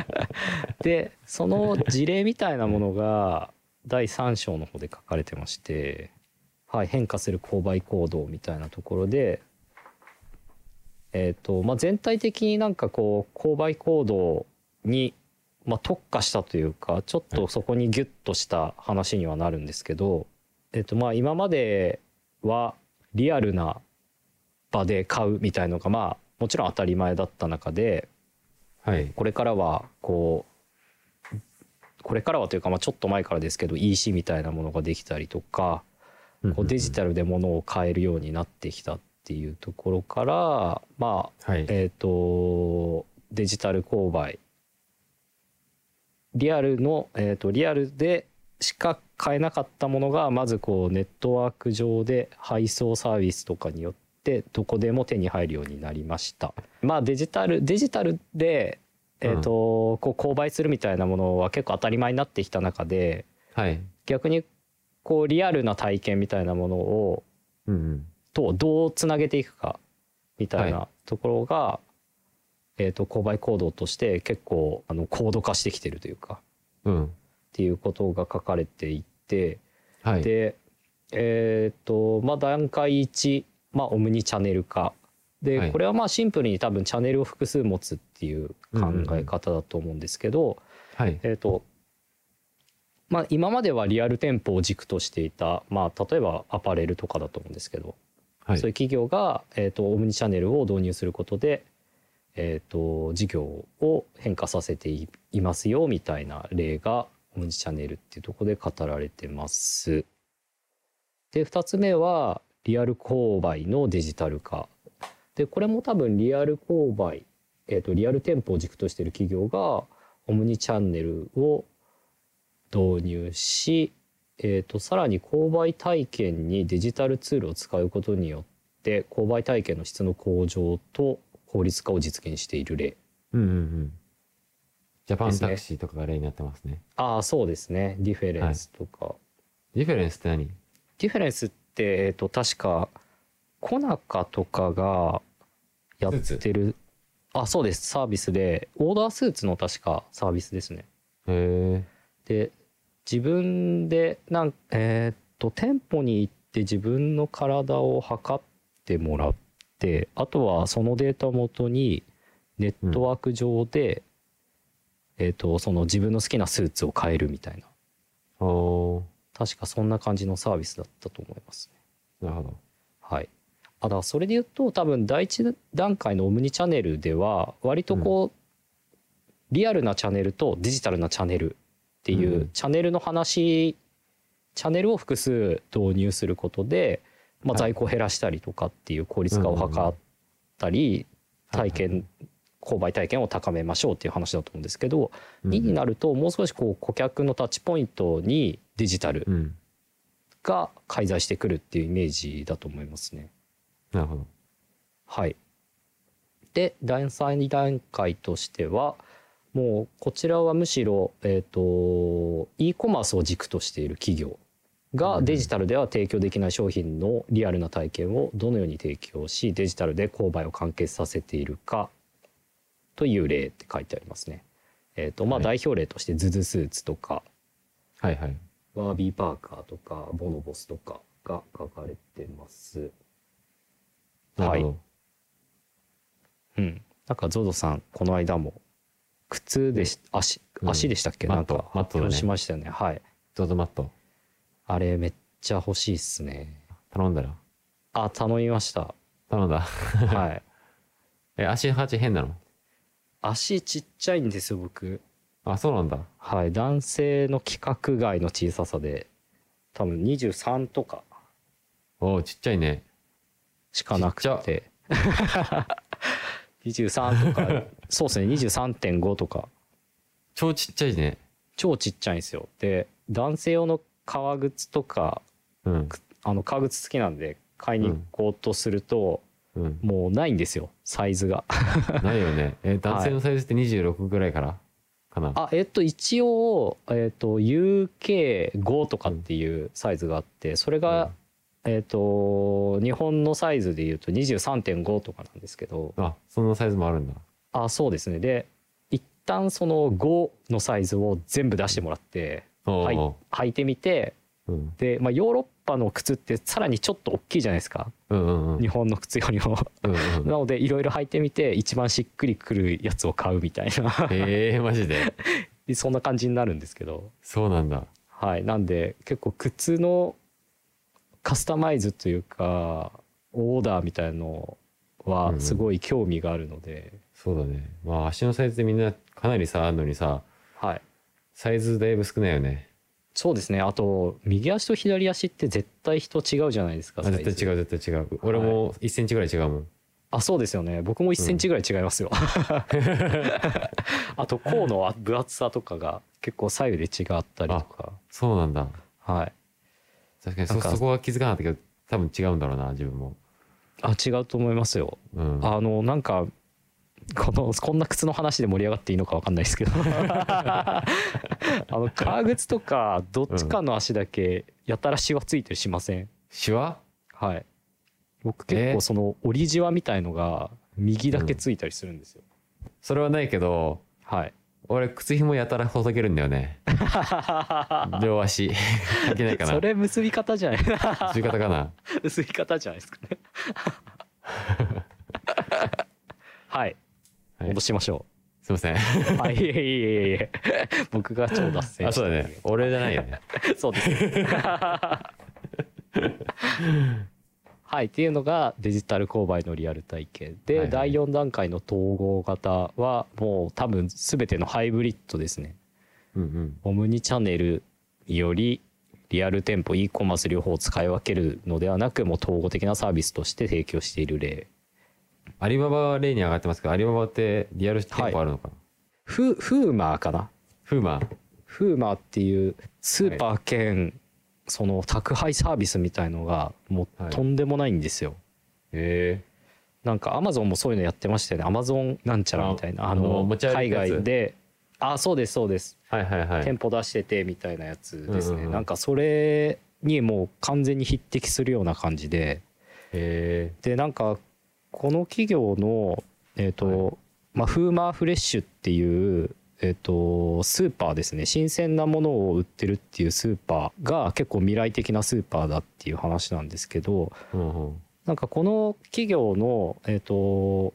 で、その事例みたいなものが第3章の方で書かれてまして、はい、変化する購買行動みたいなところで、えっ、と、まあ、全体的になんかこう、購買行動に、まあ、特化したというか、ちょっとそこにギュッとした話にはなるんですけど、えっ、と、まあ、今まではリアルな場で買うみたいのが、まあ、もちろん当たり前だった中で、はい。これからはこうこれからはというかまあちょっと前からですけど EC みたいなものができたりとかこうデジタルで物を買えるようになってきたっていうところからまあはい。えっとデジタル購買。リアルのえっとリアルでしか買えなかったものがまずこうネットワーク上で配送サービスとかによってどこでも手に入るようになりました。まあデジタルデジタルでえっ、と、こう購買するみたいなものは結構当たり前になってきた中ではい。逆にこうリアルな体験みたいなものをうんうん。とどうつなげていくかみたいはなところが、えー、と購買行動として結構あの高度化してきてるというか。うんっていうことが書かれていて、はい。でえっ、とまあ段階1、まあ、オムニチャンネル化。で、はい。これはまあシンプルに多分チャンネルを複数持つっていう考え方だと思うんですけど、はい。えっ、とまあ今まではリアル店舗を軸としていたまあ例えばアパレルとかだと思うんですけど、はい。そういう企業が、えー、とオムニチャンネルを導入することで、えー、と事業を変化させていいますよみたいな例がオムニチャンネルっていうところで語られてます。で2つ目はリアル購買のデジタル化。でこれも多分リアル購買、えー、とリアル店舗を軸としている企業がオムニチャンネルを導入し、えー、とさらに購買体験にデジタルツールを使うことによって購買体験の質の向上と効率化を実現している例うんうんうんジャパンタクシーとかが例になってますね。ああそうですね。ディフェレンスとか、ディフェレンスって何？ディフェレンスって、えー、と確かコナカとかがやってる。あそうです。サービスで。オーダースーツの確かサービスですね。へえで自分でなんえーっと店舗に行って自分の体を測ってもらってあとはそのデータをもとにネットワーク上で、えーっとその自分の好きなスーツを買えるみたいな。お確かそんな感じのサービスだったと思いますね。ーなるほど。はい。あだそれで言うと多分第一段階のオムニチャンネルでは割とこう、リアルなチャンネルとデジタルなチャンネルっていううん。チャンネルの話、チャンネルを複数導入することで、まあ、はい。在庫を減らしたりとかっていう効率化を図ったり、体験、購買体験を高めましょうっていう話だと思うんですけど、2になるるともう少しこう顧客のタッチポイントにデジタルうんが介在してくるっていうイメージだと思いますね。なるほどはい。で、第3段階としては、もうこちらはむしろ、えっ、と、e コマースを軸としている企業がうんデジタルでは提供できない商品のリアルな体験をどのように提供し、デジタルで購買を完結させているかという例って書いてありますね。えっ、と、まあはい代表例としてズズスーツとか、はいはいワービーパーカーとか、ボノボスとかが書かれてます。なるほどうん。なんかゾゾさん、この間も、靴でし、足、うん足でしたっけ、マットなんかマットだね発表しましたよね。はい。ゾゾマットあれめっちゃ欲しいっすね。頼んだらあ、頼みました。頼んだ？はい。え足8変なの？足ちっちゃいんですよ僕。あそうなんだ。はい。男性の規格外の小ささで多分23とか。おおちっちゃいね。しかなくて。23とか。そうですね。23.5とか。超ちっちゃいね。超ちっちゃいんですよ。で男性用の革靴とかうん。あの革靴好きなんで買いに行こうとすると、うん。もうないんですよサイズが。ないよね。え男性のサイズって26ぐらいからかな？あえっと一応、えっと UK5 とかっていうサイズがあってそれが、えっと日本のサイズでいうと23.5とかなんですけど。あそんなサイズもあるんだ。あそうですね。で一旦その5のサイズを全部出してもらってはいおお履いてみてうん。で、まあ、ヨーロッパの靴ってさらにちょっと大きいじゃないですか。うんうんうん。日本の靴よりも。うんうん。なのでいろいろ履いてみて一番しっくりくるやつを買うみたいな。ええマジで？そんな感じになるんですけど。そうなんだ。はい。なんで結構靴のカスタマイズというかオーダーみたいのはすごい興味があるので、そうだね。まあ足のサイズってみんなかなり差あるのにさはい。サイズだいぶ少ないよねそうですね。あと右足と左足って絶対人違うじゃないですかあ絶対違うう絶対違う。俺も1センチぐらい違うもん。あそうですよね。僕も1センチぐらい違いますよ、あと甲の分厚さとかが結構左右で違ったりとか。そうなんだ。はい。確かにそそこは気づかなかったけど多分違うんだろうな自分も。あ違うと思いますよ。うん。あのなんかこのこんな靴の話で盛り上がっていいのか分かんないですけど。あの革靴とかどっちかの足だけやたらシワついてるしません？シワ？はい。僕結えー構その折りじわみたいのが右だけついたりするんですよ、それはないけどはい。俺靴紐やたらほどけるんだよね。両足。いけないかな？それ結び方じゃない。そういう方かな？結び方じゃないですかね。はいはい戻しましょすいません。うはいいえいえいえいえ。僕が超脱線あそうだね。俺じゃないよね。そうです。はいっていうのがデジタル購買のリアル体験で、はいはい。第4段階の統合型はもう多分全てのハイブリッドですね。うんうん。オムニチャンネルによりリアル店舗 e コマース両方を使い分けるのではなくもう統合的なサービスとして提供している例アリババは例に上がってますけどアリババってリアル店舗あるのかな、フフーマーかな？フーマー。フーマーっていうスーパー兼、その宅配サービスみたいのがもうはい。とんでもないんですよ、へえ。なんかアマゾンもそういうのやってましたよね。アマゾンなんちゃらみたいな。あの海外で。あそうですそうです、はいはいはい。店舗出しててみたいなやつですね、うんうんうん。なんかそれにもう完全に匹敵するような感じで。へでなんかこの企業のえっ、と、まあフーマーフレッシュっていうえっ、とスーパーですね。新鮮なものを売ってるっていうスーパーが結構未来的なスーパーだっていう話なんですけどえうんうん。なんかこの企業の、えっと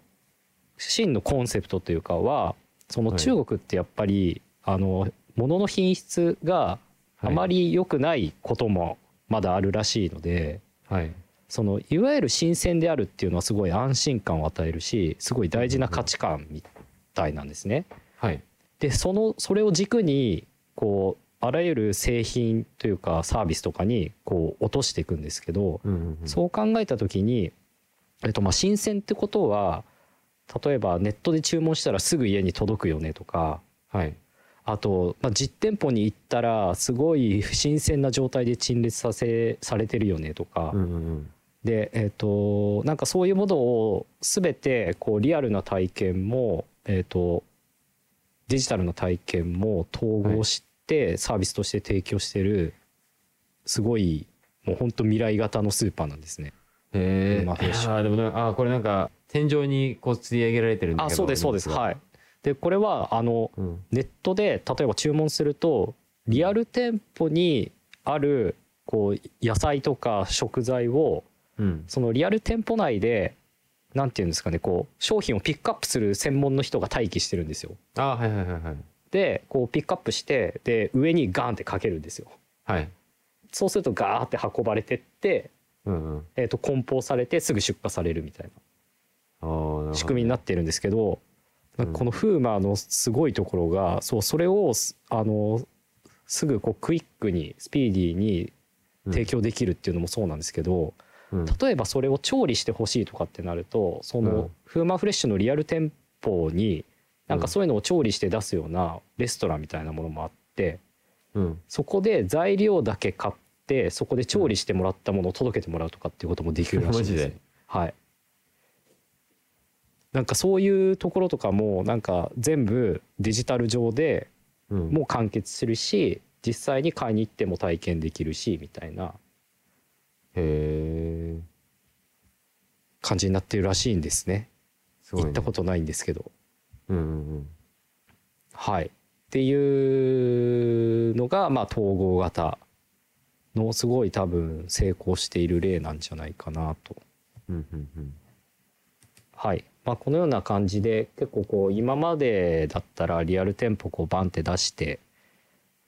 真のコンセプトというかはそのはい。中国ってやっぱり、あの物の品質があまり良くないこともまだあるらしいので、はいそのいわゆる新鮮であるっていうのはすごい安心感を与えるしすごい大事な価値観みたいなんですね。はい。でそのそれを軸にこうあらゆる製品というかサービスとかにこう落としていくんですけど、うんうんうん。そう考えた時に、えっと、まあ新鮮ってことは例えばネットで注文したらすぐ家に届くよねとかはい。あと、まあ、実店舗に行ったらすごい不新鮮な状態で陳列させされてるよねとか、うんうんうんでえっ、となんかそういうものを全てこうリアルな体験もえっ、とデジタルな体験も統合してサービスとして提供してるすごいもう本当未来型のスーパーなんですね。へえまあでもあーこれなんか天井にこう吊り上げられてるんだけどあそうですそうです。はい。でこれはあのうん。ネットで例えば注文するとリアル店舗にあるこう野菜とか食材をうん。そのリアル店舗内でなんていうんですかねこう商品をピックアップする専門の人が待機してるんですよ。あーはいはいはいはい。でこうピックアップしてで上にガンってかけるんですよ。はい。そうするとガーって運ばれてって、うんうん。えー、と梱包されてすぐ出荷されるみたいな。仕組みになってるんですけど、うん。このフーマーのすごいところがそうそれをすあのすぐこうクイックにスピーディーに提供できるっていうのもそうなんですけど、うん例えばそれを調理してほしいとかってなるとその、うん。フーマーフレッシュのリアル店舗になんうん。かそういうのを調理して出すようなレストランみたいなものもあってうん。そこで材料だけ買ってそこで調理してもらったものを届けてもらうとかっていうこともできるらしいんです はい。なんかそういうところとかもなんか全部デジタル上でうん。もう完結するし実際に買いに行っても体験できるしみたいなへえ感じになってるらしいんですね。すね、行ったことないんですけど。うんうんはい。っていうのがまあ統合型のすごい多分成功している例なんじゃないかなと。うんうんうんうん。はい、まあ、このような感じで結構こう今までだったらリアル店舗こうバンって出して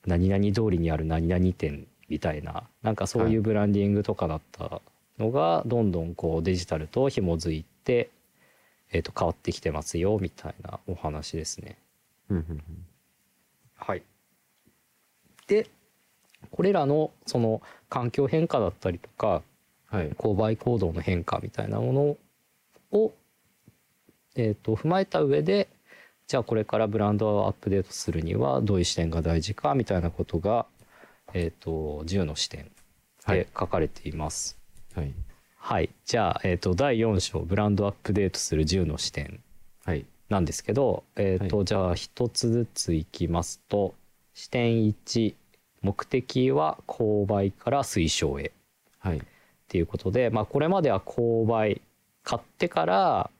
何々通りにある何々店みたいななんかそういうブランディングとかだったのがどんどんこうデジタルと紐づいて、えー、と変わってきてますよみたいなお話ですね。はい、でこれらのその環境変化だったりとかうんはい。購買行動の変化みたいなものを、えー、と踏まえた上でじゃあこれからブランドをアップデートするにはどういう視点が大事かみたいなことが、えー、と10の視点で書かれています。はい。はい、じゃあ、えー、と第4章ブランドアップデートする10の視点はい。なんですけど、えーとはじゃあ一つずついきますと視点1目的は購買から推奨へはい。っていうことで、まあ、これまでは購買買ってから、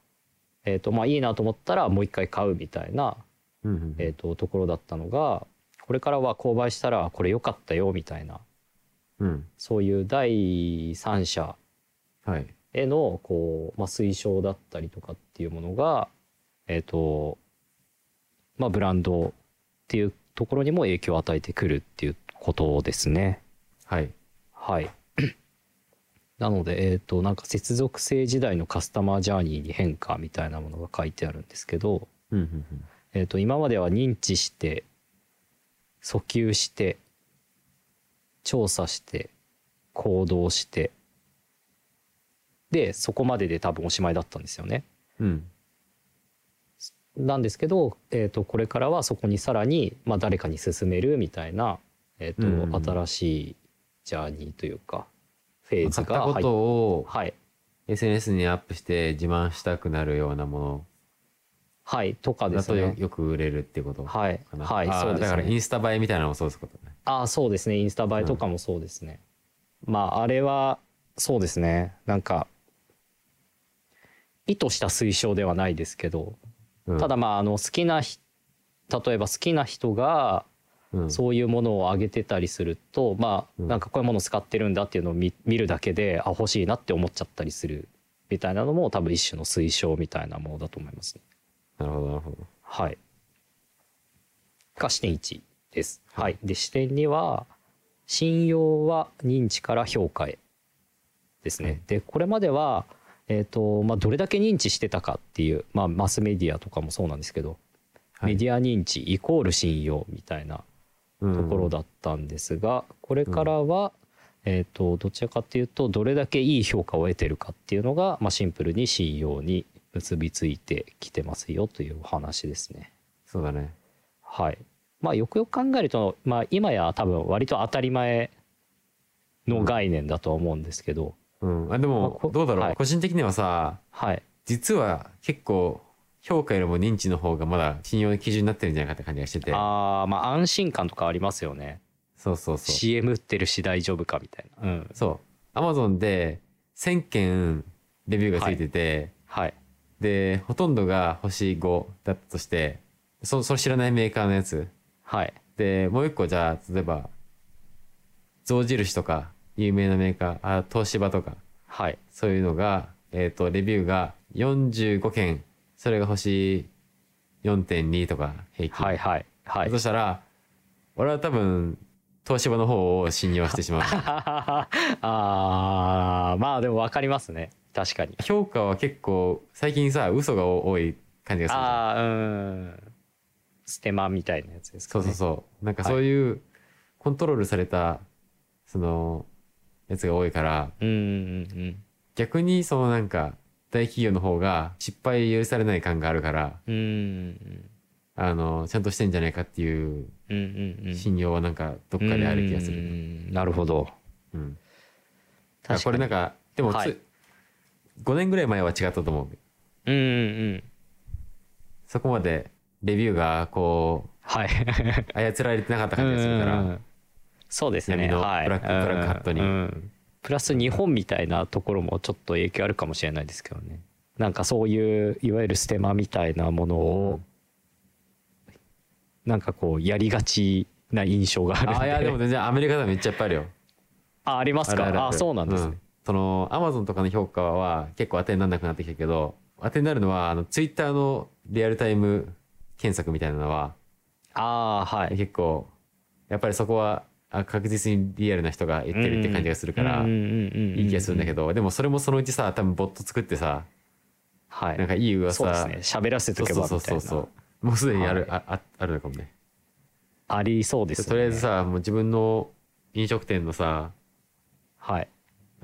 えーとまあ、いいなと思ったらもう一回買うみたいな、うんうんえー、とところだったのがこれからは購買したらこれ良かったよみたいなうんそういう第三者はいへのこう、まあ、推奨だったりとかっていうものが、えーとまあ、ブランドっていうところにも影響を与えてくるっていうことですね。はいはい。なので、えっ、と、なんか接続性時代のカスタマージャーニーに変化みたいなものが書いてあるんですけど、うんうんえっ、と、今までは認知して、訴求して、調査して、行動して、で、そこまでで多分おしまいだったんですよね。うん。うんなんですけど、えー、とこれからはそこにさらに、まあ、誰かに勧めるみたいな、えーとうん。うんうん新しいジャーニーというかフェーズ買ったことをはい、SNS にアップして自慢したくなるようなもはい、とかですね。とよよく売れるっていうことかはい、なはい、そうですね。だからインスタ映えみたいなのもそうですことねああ、そうですね。インスタ映えとかもそうですね。まあ、あれは、そうですね。なんか、意図した推奨ではないですけど、うんただまあ、あの、好きなひ、例えば好きな人が、うんそういうものをあげてたりすると、まあうんなんかこういうものを使ってるんだっていうのを見見るだけであ欲しいなって思っちゃったりするみたいなのも多分一種の推奨みたいなものだと思いますね。なるほどなるほどはい。が視点1です。はい。で視点2は信用は認知から評価へですね。はいでこれまではえっ、とまあどれだけ認知してたかっていうまあマスメディアとかもそうなんですけど、はいメディア認知イコール信用みたいなところだったんですが、これからは、えー、とどちらかというとどれだけいい評価を得てるかっていうのが、まあ、シンプルに信用に結びついてきてますよというお話ですね。そうだね。はい。まあ、よくよく考えると、まあ、今や多分割と当たり前の概念だとは思うんですけど、うん。あでまあもこどうだろう、はい。個人的にはさはい、実は結構評価よりも認知の方がまだ信用の基準になってるんじゃないかって感じがしてて。あーまあ安心感とかありますよね。そうそうそう。CM 売ってるし大丈夫かみたいな。うん、そう。アマゾンで1000件レビューがついてて、はいでほとんどが星5だったとしてそそれ知らないメーカーのやつ。はい。でもう一個じゃあ例えば象印とか有名なメーカーあ東芝とか。はい。そういうのが、えっとレビューが45件。それが星4.2とか平均、はいはいはい。そしたら俺は多分東芝の方を信用してしまう。あーまあでも分かりますね確かに。評価は結構最近さ嘘が多い感じがするああうん。ステマみたいなやつですかね。そうそうそう。なんかそういうコントロールされたそのやつが多いからうんうんうん逆にそのなんか大企業の方が失敗許されない感があるからうんうんあのちゃんとしてんじゃないかっていう信用はなんかどっかである気がする、うんなるほど。うん、確かに。これなんかでもつ、はい5年ぐらい前は違ったと思ううんうんうんそこまでレビューがこはい。う操られてなかった感じがするからうんそうですね。はい。ブラックブラックハットにうんうんプラス日本みたいなところもちょっと影響あるかもしれないですけどね。なんかそういういわゆるステマみたいなものを、なんかこうやりがちな印象があるんで。あいやでも全然アメリカではめっちゃいっぱいあるよあありますか？あるあそうなんですね。そのアマゾンとかの評価は結構当てにならなくなってきたけど当てになるのはあのツイッターのリアルタイム検索みたいなのはああはい。結構やっぱりそこはあ確実にリアルな人が言ってるって感じがするからいい気がするんだけどでもそれもそのうちさ多分ボット作ってさはい。なんかいい噂そうですね。喋らせとけばみたいな。そうそうそうそうもうすでにある、はいあああるのかもねありそうですね。とりあえずさもう自分の飲食店のさはい。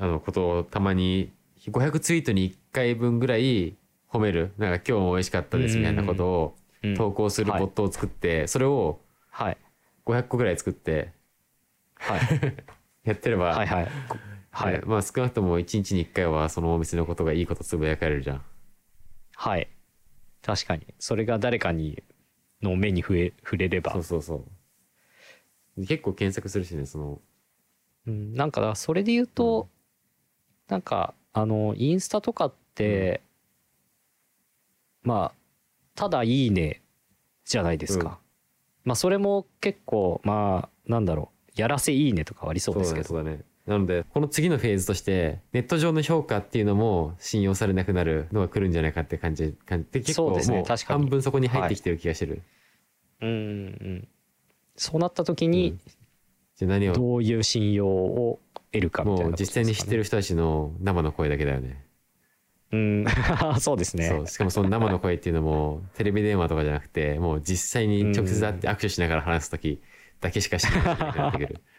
あのことをたまに500ツイートに1回分ぐらい褒めるなんか今日も美味しかったですみたいなことをうん投稿するボットを作って、それをはい。500個ぐらい作ってはい。やってれば、はいはい。はいねまあ少なくとも1日に1回はそのお店のことがいいことつぶやかれるじゃんはい。確かに。それが誰かに、の目に触れ触れれば。そうそうそう結構検索するしねそのうん、なんか、それで言うと、なんか、あの、インスタとかって、まあ、ただいいねじゃないですか。うん。まあ、それも結構、まあ、なんだろう、やらせいいねとかはありそうですけど。ね。なのでこの次のフェーズとしてネット上の評価っていうのも信用されなくなるのが来るんじゃないかって感じ感じで結構そうですねもう半分そこに入ってきてる気がしてる、うんうんうん。そうなった時に、じゃあ何を？どういう信用を得るかみたいなね、実際に知ってる人たちの生の声だけだよね。うん、そうですね。そう。しかもその生の声っていうのもテレビ電話とかじゃなくてもう実際に直接会って握手しながら話す時だけしか知らなくなってくる。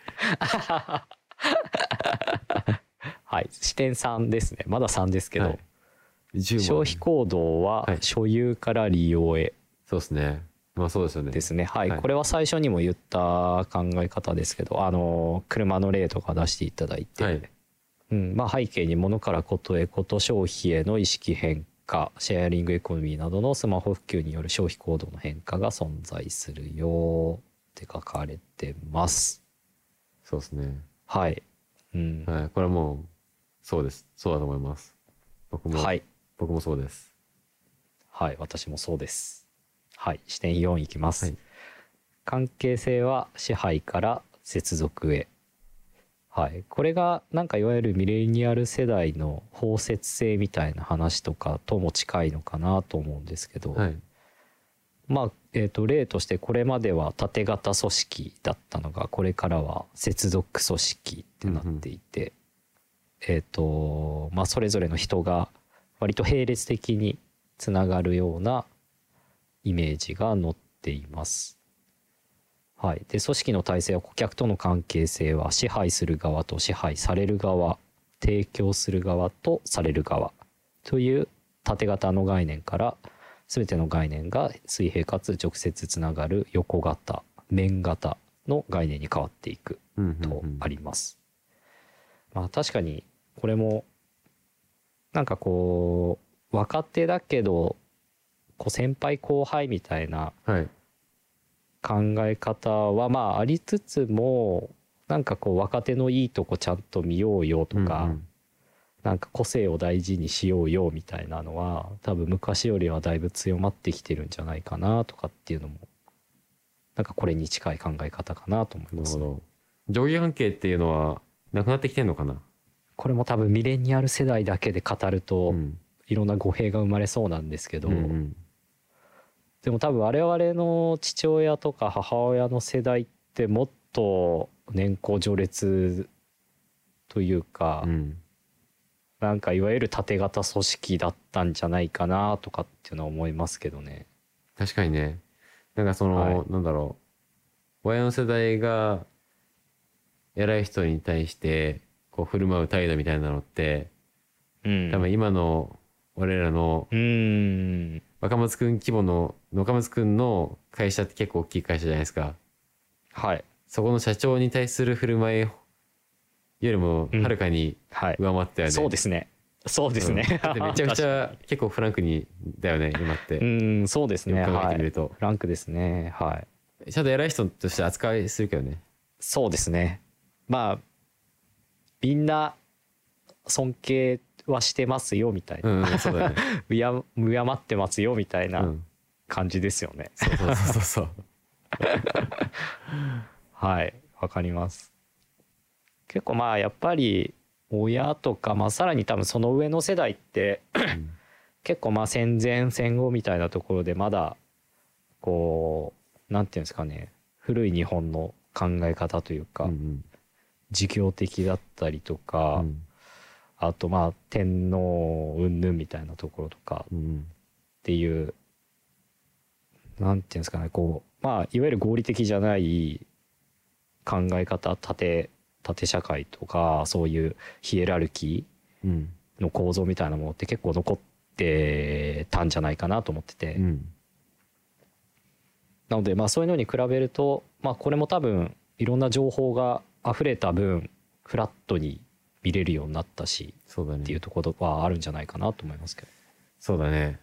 はい、視点3ですね。まだ3ですけど、はい。10も消費行動ははい。所有から利用へ。そうですねまあそうですよね。ですね。はい、はい。これは最初にも言った考え方ですけど、あの車の例とか出していただいて、はい。うん、まあ背景に物からことへこと消費への意識変化、シェアリングエコノミーなどのスマホ普及による消費行動の変化が存在するよって書かれてます。そうですね。はい。うん。はい。これはもうそうです。そうだと思います。僕も、はい。僕もそうです。はい、私もそうです。はい、視点4いきます。はい。関係性は支配から接続へ。はい、これがなんかいわゆるミレニアル世代の包摂性みたいな話とかとも近いのかなと思うんですけど、はい。まあ、えー、と例としてこれまでは縦型組織だったのがこれからは接続組織ってなっていて、えっ、とまあそれぞれの人が割と並列的につながるようなイメージが載っています。はい、で組織の体制は顧客との関係性は支配する側と支配される側提供する側とされる側という縦型の概念から全ての概念が水平かつ直接つながる横型面型の概念に変わっていくとうんあります。まあ確かにこれもなんかこう若手だけどこう先輩後輩みたいなはい。考え方はまあありつつもなんかこう若手のいいとこちゃんと見ようよとか、うんうん。なんか個性を大事にしようよみたいなのは多分昔よりはだいぶ強まってきてるんじゃないかなとかっていうのもなんかこれに近い考え方かなと思います。なるほ。ど。上下関係っていうのはなくなってきてんのかな？これも多分ミレニアル世代だけで語るとうん。いろんな語弊が生まれそうなんですけど、うんうんでも多分我々の父親とか母親の世代ってもっと年功序列というか、うんなんかいわゆる縦型組織だったんじゃないかなとかっていうのは思いますけどね。確かにねなんかその、はいなんだろう親の世代が偉い人に対してこう振る舞う態度みたいなのってうん。多分今の俺らのうーん。若松くん規模の若松くんの会社って結構大きい会社じゃないですかはい。そこの社長に対する振る舞いよりもうんはるかにはい。上回ったよね、そうですね。そうですね。うんめちゃくちゃ 結構フランクにだよね今って、うん、そうですね。よく考えはい。てみると、フランクですね。はい。ちゃんと偉い人として扱いするけどねそうですね。まあ、みんな尊敬はしてますよみたいな。うん、うん、そうだね、敬敬ってますよみたいうなん感じですよね。そうそうそうそう はい。わかります。結構まあやっぱり親とか、まあさらに多分その上の世代ってうん 結構まあ戦前戦後みたいなところでまだこうなんていうんですかね古い日本の考え方というか、うん儒教的だったりとうか、んあとまあ天皇云々みたいなところとかっていうなんていうんですかねこうまあいわゆる合理的じゃない考え方縦縦社会とかそういうヒエラルキーの構造みたいなものって結構残ってたんじゃないかなと思ってて、うんなのでまあそういうのに比べるとまあこれも多分いろんな情報が溢れた分フラットに見れるようになったしそうだね。っていうところはあるんじゃないかなと思いますけど。そうだね。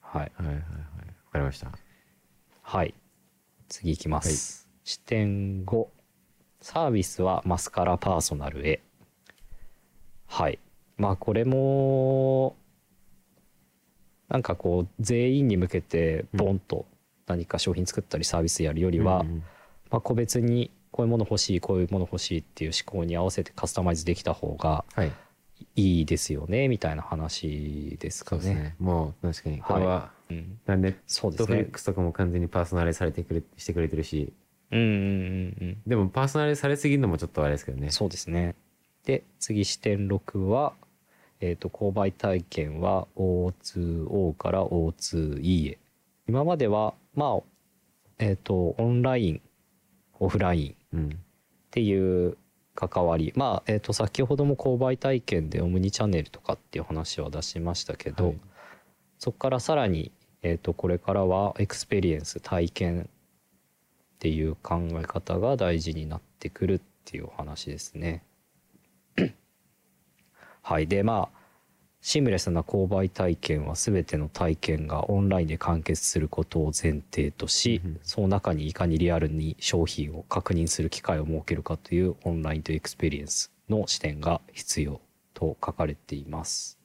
はい。はいはいはい。わかりました。はい。次いきます、視点5サービスはマスカラパーソナルへ。はい。まあこれもなんかこう全員に向けてボンと何か商品作ったりサービスやるよりは、うん。まあ、個別にこういうもの欲しいこういうもの欲しいっていう思考に合わせてカスタマイズできた方がはいいいですよねみたいな話ですかね。そうねもう確かにこれは、うん、ネッそうですねトフリッ。クスとかも完全にパーソナライズされてくれしてくれてるしうんうんうんうん。でもパーソナライズされすぎるのもちょっとあれですけどねそうですね。で次視点6は、えー、と購買体験は O2O から O2E へ今まではまあえっ、とオンラインオフラインうんっていう関わり。まあ、えー、と先ほども購買体験でオムニチャンネルとかっていう話は出しましたけど、はい。そこからさらに、えー、とこれからはエクスペリエンス体験っていう考え方が大事になってくるっていうお話ですね。はい。でまあシームレスな購買体験は全ての体験がオンラインで完結することを前提とし、うんうんその中にいかにリアルに商品を確認する機会を設けるかというオンラインとエクスペリエンスの視点が必要と書かれています。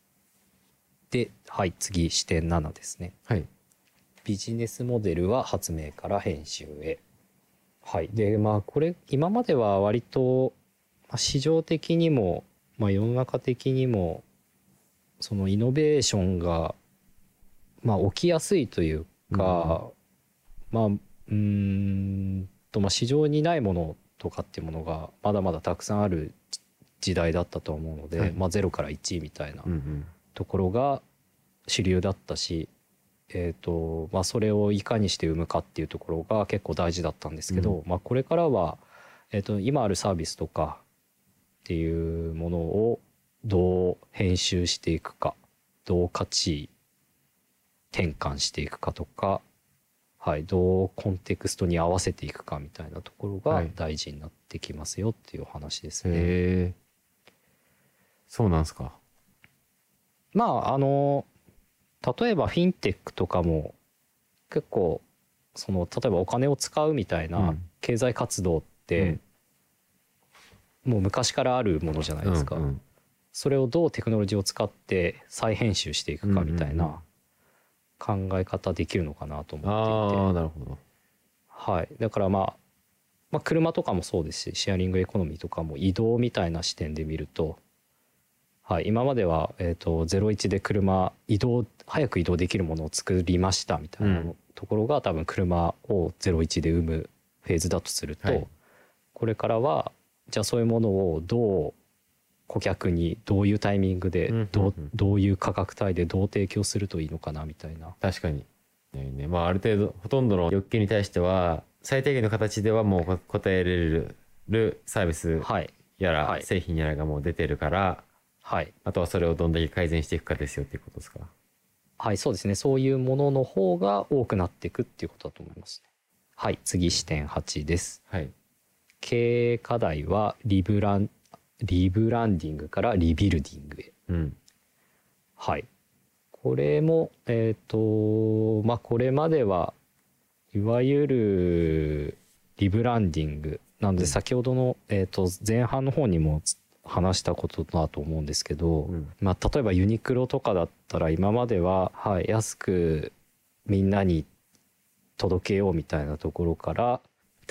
で、はい、次視点7ですね。はいビジネスモデルは発明から編集へ。はい。で、まあこれ今までは割とまあ市場的にも、まあ、世の中的にもそのイノベーションが、まあ、起きやすいというか、まあうーんと、まあ、市場にないものとかっていうものがまだまだたくさんある時代だったと思うので、はい。まあ、0から1みたいなうんうん。ところが主流だったし、えーとまあ、それをいかにして生むかっていうところが結構大事だったんですけど、うまあ、これからは、えー、と今あるサービスとかっていうものをどう編集していくかどう価値転換していくかとか、はい、どうコンテクストに合わせていくかみたいなところがはい。大事になってきますよっていうお話ですね。へえそうなんすか。まああの例えばフィンテックとかも結構その例えばお金を使うみたいうなん。経済活動って、もう昔からあるものじゃないですか、うんうんそれをどうテクノロジーを使って再編集していくかみたいうんうんな考え方できるのかなと思っていて、ああなるほど。はい、だからまあ、まあ車とかもそうですしシェアリングエコノミーとかも移動みたいな視点で見ると、はい、今までは、えー、と01で車移動早く移動できるものを作りましたみたいなうん。ところが、多分車を01で生むフェーズだとすると、はい。これからはじゃあそういうものをどう顧客にどういうタイミングでうんどう,、どういう価格帯でどう提供するといいのかなみたいな。確かに。ねまあ、ある程度、ほとんどの欲求に対しては、最低限の形ではもうこ答えれるるサービスはいやら、はい製品やらがもう出てるから、はいあとはそれをどんだけ改善していくかですよっていうことですか。はい、そうですね。そういうものの方が多くなっていくっていうことだと思いますね。はい、次視点8です。はい。経営課題はリブランリブランディングからリビルディングへ。うん。はい。これも、えっ、と、まあ、これまではいわゆるリブランディング。なので、先ほどの、えっ、と、前半の方にも話したことだと思うんですけど、うん。まあ、例えばユニクロとかだったら今までは、はい、安くみんなに届けようみたいなところから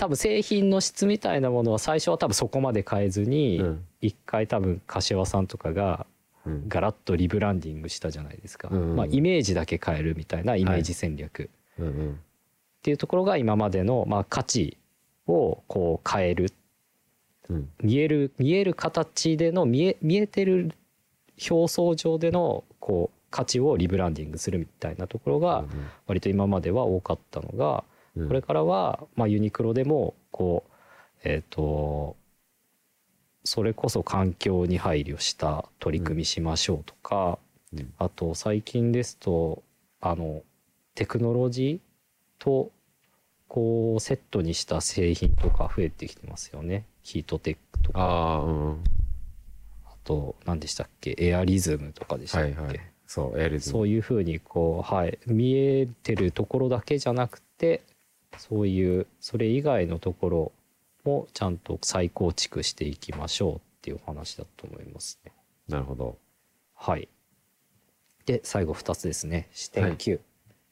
多分製品の質みたいなものは最初は多分そこまで変えずにうん。一回多分柏さんとかがうん。ガラッとリブランディングしたじゃないですか、うんまあ、イメージだけ変えるみたいなイメージ戦略っ。ていうところが今までのまあ価値をこう変えるうん。見える見える形での見え見えてる表層上でのこう価値をリブランディングするみたいなところが割と今までは多かったのがうん、これからはまあユニクロでもこうえっとそれこそ環境に配慮した取り組みしましょうとかうんあと最近ですとあのテクノロジーとこうセットにした製品とか増えてきてますよねヒートテックとかああ、うん。あと何でしたっけ？エアリズムとかでしたっけ、はいはい。そう、エアリズム。そういうふうにこう、はい、見えてるところだけじゃなくてそういうそれ以外のところもちゃんと再構築していきましょうっていうお話だと思いますね。なるほど。はい。で最後2つですね視点はい9、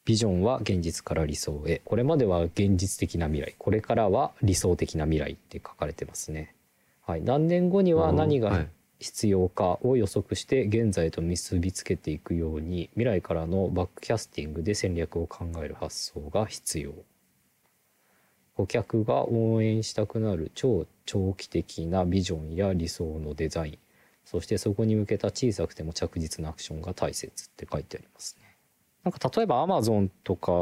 ビジョンは現実から理想へこれまでは現実的な未来これからは理想的な未来って書かれてますね。はい、何年後には何がはい必要かを予測して現在と結びつけていくように未来からのバックキャスティングで戦略を考える発想が必要顧客が応援したくなる超長期的なビジョンや理想のデザインそしてそこに向けた小さくても着実なアクションが大切って書いてありますねなんか例えばアマゾンとか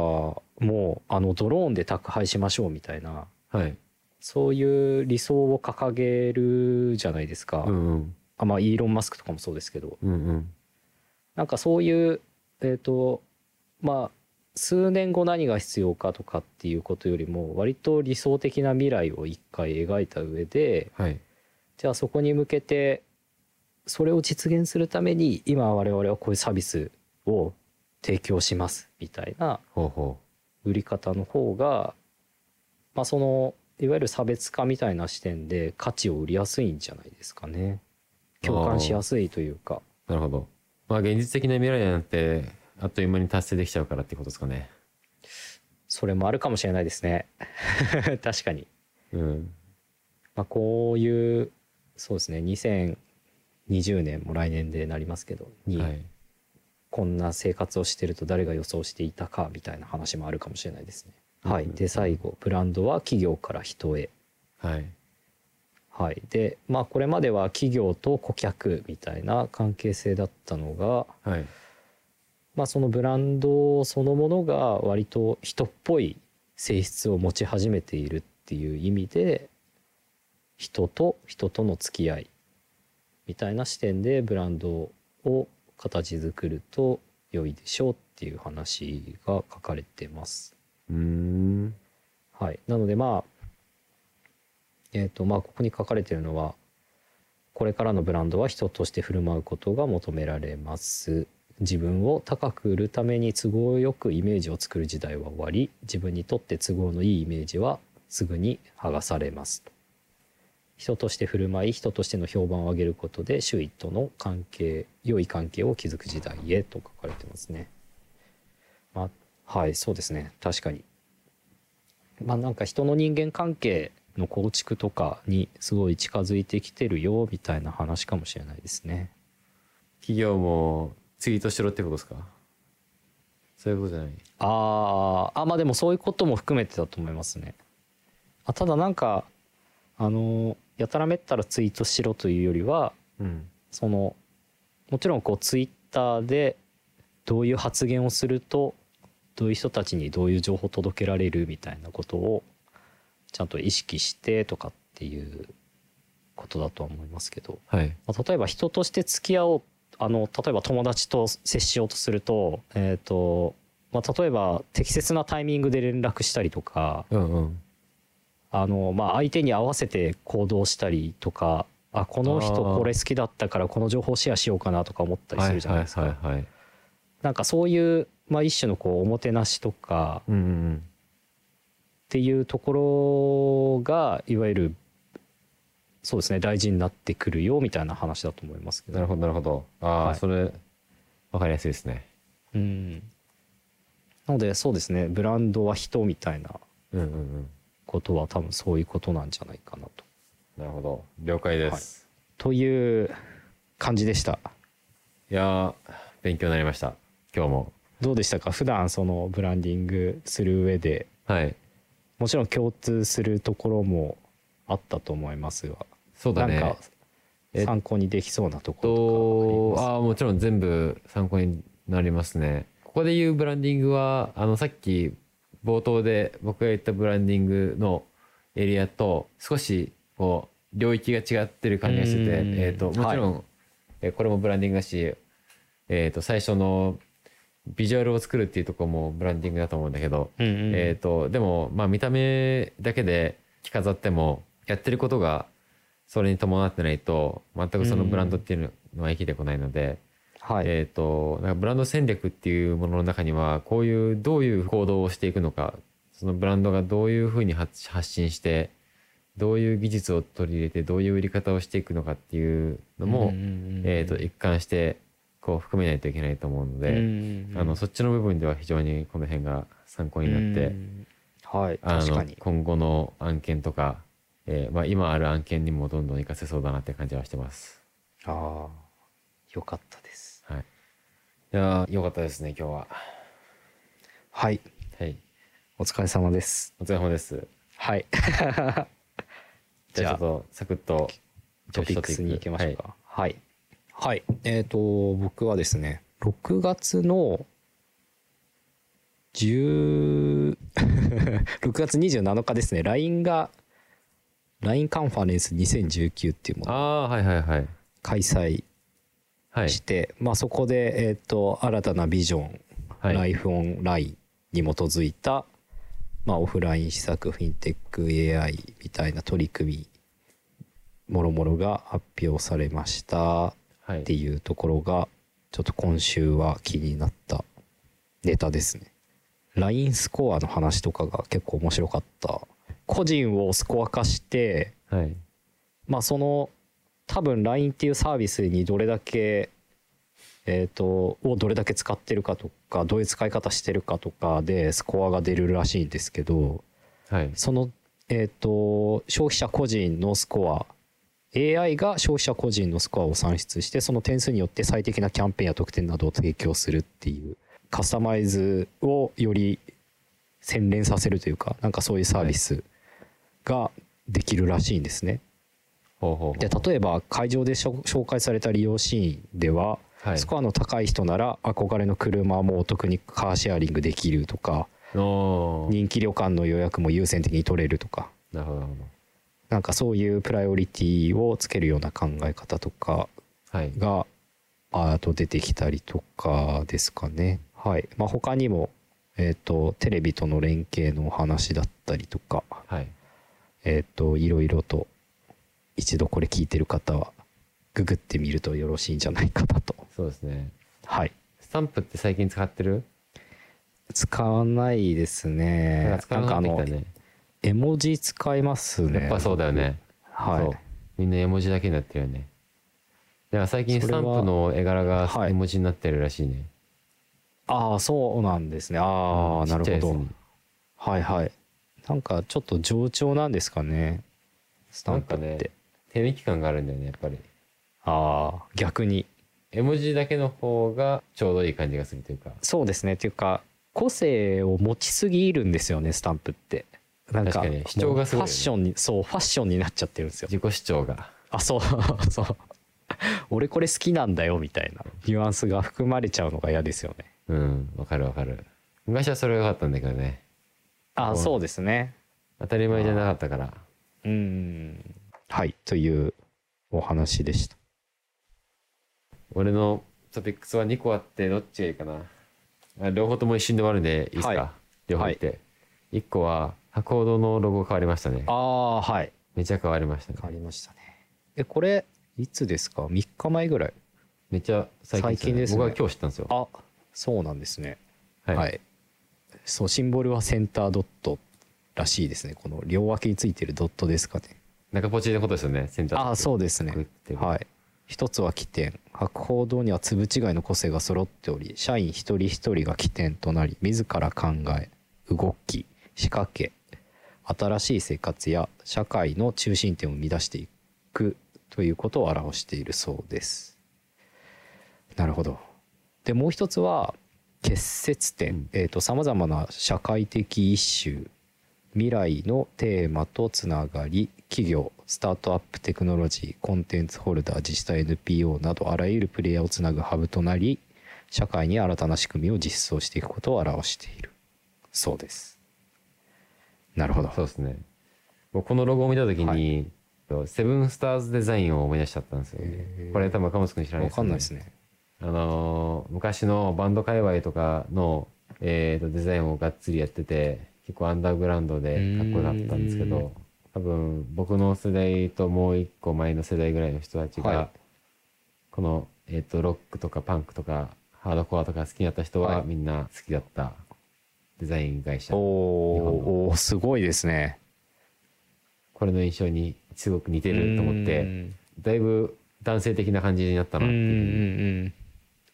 もあのドローンで宅配しましょうみたいなはい。そういう理想を掲げるじゃないですか、うんうん。あまあイーロン・マスクとかもそうですけどうんうん。なんかそういうえっ、とまあ数年後何が必要かとかっていうことよりも割と理想的な未来を一回描いた上ではい。じゃあそこに向けてそれを実現するために今我々はこういうサービスを提供しますみたいな売り方の方がまあそのいわゆる差別化みたいな視点で価値を売りやすいんじゃないですかね共感しやすいというかう。なるほど。まあ、現実的な未来なんて、あっという間に達成できちゃうからってことですかね。それもあるかもしれないですね 確かに、うん。まあ、こういうそうですね2020年も来年でなりますけどに、はい。こんな生活をしてると誰が予想していたかみたいな話もあるかもしれないですね。はい、うんで最後ブランドは企業から人へ。はい。はい、でまあこれまでは企業と顧客みたいな関係性だったのが、はい。まあ、そのブランドそのものが割と人っぽい性質を持ち始めているっていう意味で人と人との付き合いみたいな視点でブランドを形作ると良いでしょうっていう話が書かれてます。うーん。はい、なのでまあえっ、とまあここに書かれているのはこれからのブランドは人として振る舞うことが求められます自分を高く売るために都合よくイメージを作る時代は終わり自分にとって都合のいいイメージはすぐに剥がされます人として振る舞い人としての評判を上げることで周囲との関係良い関係を築く時代へと書かれてますね。まあはいそうですね。確かに。まあなんか人の人間関係の構築とかにすごい近づいてきてるよみたいな話かもしれないですね。企業もツイートしろってことですか？そういうことじゃない？あーあまあでもそういうことも含めてだと思いますね。あただなんかあのやたらめったらツイートしろというよりはうん。そのもちろんこうツイッターでどういう発言をするとどういう人たちにどういう情報を届けられるみたいなことをちゃんと意識してとかっていうことだとは思いますけど、はいまあ、例えば人として付き合おうあの例えば友達と接しようとすると,、えーとまあ、例えば適切なタイミングで連絡したりとかうんうん。あの、まあ、相手に合わせて行動したりとかあこの人これ好きだったからこの情報シェアしようかなとか思ったりするじゃないですか。はいはいはいはい。なんかそういう、まあ、一種のこうおもてなしとかうんうん。っていうところがいわゆるそうですね大事になってくるよみたいな話だと思いますけど。なるほどなるほど。ああ、はい。それわかりやすいですね。うん、なのでそうですねブランドは人みたいなうんうんうん。ことは多分そういうことなんじゃないかなと。なるほど。了解です、という感じでした。い、やー勉強になりました。今日も。どうでしたか？普段そのブランディングする上で。はい。もちろん共通するところもあったと思いますが、そうだね。なんかえ参考にできそうなところとかとああもちろん全部参考になりますね。ここで言うブランディングはあのさっき冒頭で僕が言ったブランディングのエリアと少しこう領域が違ってる感じがしてて、うん。えー、ともちろん、えーこれもブランディングだし、えー、と最初のビジュアルを作るっていうところもブランディングだと思うんだけど、うんうん。えー、とでもまあ見た目だけで着飾ってもやってることがそれに伴ってないと全くそのブランドっていうのは生きてこないので、はい、えー、となんかブランド戦略っていうものの中にはこういうどういう行動をしていくのかそのブランドがどういうふうに発発信してどういう技術を取り入れてどういう売り方をしていくのかっていうのも、うんうんうんえー、と一貫してこう含めないといけないと思うので、うんうん。あのそっちの部分では非常にこの辺が参考になって。うん。はい。あの確かに。今後の案件とか、えーまあ、今ある案件にもどんどん活かせそうだなって感じはしてます。ああよかったですはい。いやーよかったですね今日は。はいはい。お疲れ様ですお疲れ様です。はい じゃあちょっとサクッとトピックスに行きましょうか。はい。はい。えっ、と、僕はですね、6月の10 6 月27日ですね、LINE が、LINE カンファレンス2019っていうものをああーはいはいはい。開催はい。して、まあそこで、えっ、と、新たなビジョン、はいライフオンラインに基づいた、まあ、オフライン施策フィンテック AI みたいな取り組みもろもろが発表されましたはいっていうところがちょっと今週は気になったネタですね LINE スコアの話とかが結構面白かった個人をスコア化してはい。まあその多分 LINE っていうサービスにどれだけえー、とをどれだけ使ってるかとかどういう使い方してるかとかでスコアが出るらしいんですけどはい。その、えー、と消費者個人のスコア AI が消費者個人のスコアを算出してその点数によって最適なキャンペーンや特典などを提供するっていうカスタマイズをより洗練させるというかなんかそういうサービスができるらしいんですね。で例えば会場で紹介された利用シーンでは、はいスコアの高い人なら憧れの車もお得にカーシェアリングできるとか人気旅館の予約も優先的に取れるとかなるほどなんかそういうプライオリティをつけるような考え方とかど。はい。があと出てきたりとかですかね。はいまあ、他にも、えー、とテレビとの連携のお話だったりとか、はい。えっ、といろいろと一度これ聞いてる方はググってみるとよろしいんじゃないかなと。そうですね。はい。スタンプって最近使ってる？使わないですね。なんか使わなくなってきたね。絵文字使いますね。やっぱそうだよね。はいみんな絵文字だけになってるよね。だから最近スタンプの絵柄がはい絵文字になってるらしいね。ああ、そうなんですね。ああ、うんなるほど。はいはい。なんかちょっと冗長なんですかね。スタンプって。ね手抜き感があるんだよね、やっぱり。ああ、逆に。絵文字だけの方がちょうどいい感じがするというか。そうですね。っていうか、個性を持ちすぎるんですよね、スタンプって。なんか、主張がすごいよねファッションに、そう、ファッションになっちゃってるんですよ。自己主張が。あ、そう、そう。俺これ好きなんだよみたいなニュアンスが含まれちゃうのが嫌ですよねうんわかるわかる昔はそれが良かったんだけどねあそうですね。当たり前じゃなかったから。うんはいというお話でした。俺のトピックスは2個あってどっちがいいかな。あ両方とも一瞬で終わるんでいいですか、はい。両方言って、1個は博報堂のロゴ変わりましたね。ああはい。めちゃ変わりましたね。変わりましたね。えこれいつですか？3日前ぐらい。めっちゃ最近最近ですね。僕は今日知ったんですよ。あそうなんですね。はい、はい、そうシンボルはセンタードットらしいですね。この両脇についてるドットですかね。中ポチのことですよね。センターああそうですね。はい。一つは起点。博報堂には粒違いの個性が揃っており社員一人一人が起点となり自ら考え動き仕掛け新しい生活や社会の中心点を生み出していくということを表しているそうです。なるほど。でもう一つは結節点、うん。えー、とさまざまな社会的イシュ。ー未来のテーマとつながり。企業スタートアップテクノロジーコンテンツホルダー自治体 NPO などあらゆるプレイヤーをつなぐハブとなり社会に新たな仕組みを実装していくことを表している。そうです。なるほど。そうですね。僕このロゴを見た時に、セブンスターズデザインを思い出しちゃったんですよへー。これ多分赤松君知らないわかんないですねあのー昔のバンド界隈とかの、えーとデザインをがっつりやってて結構アンダーグラウンドでかっこよかったんですけうんど多分僕の世代ともう一個前の世代ぐらいの人たちが、はい。この、えー、とロックとかパンクとかハードコアとか好きになった人は、はい。みんな好きだったデザイン会社。お日本ーおーすごいですね。これの印象にすごく似てると思ってうん。だいぶ男性的な感じになったなっていううん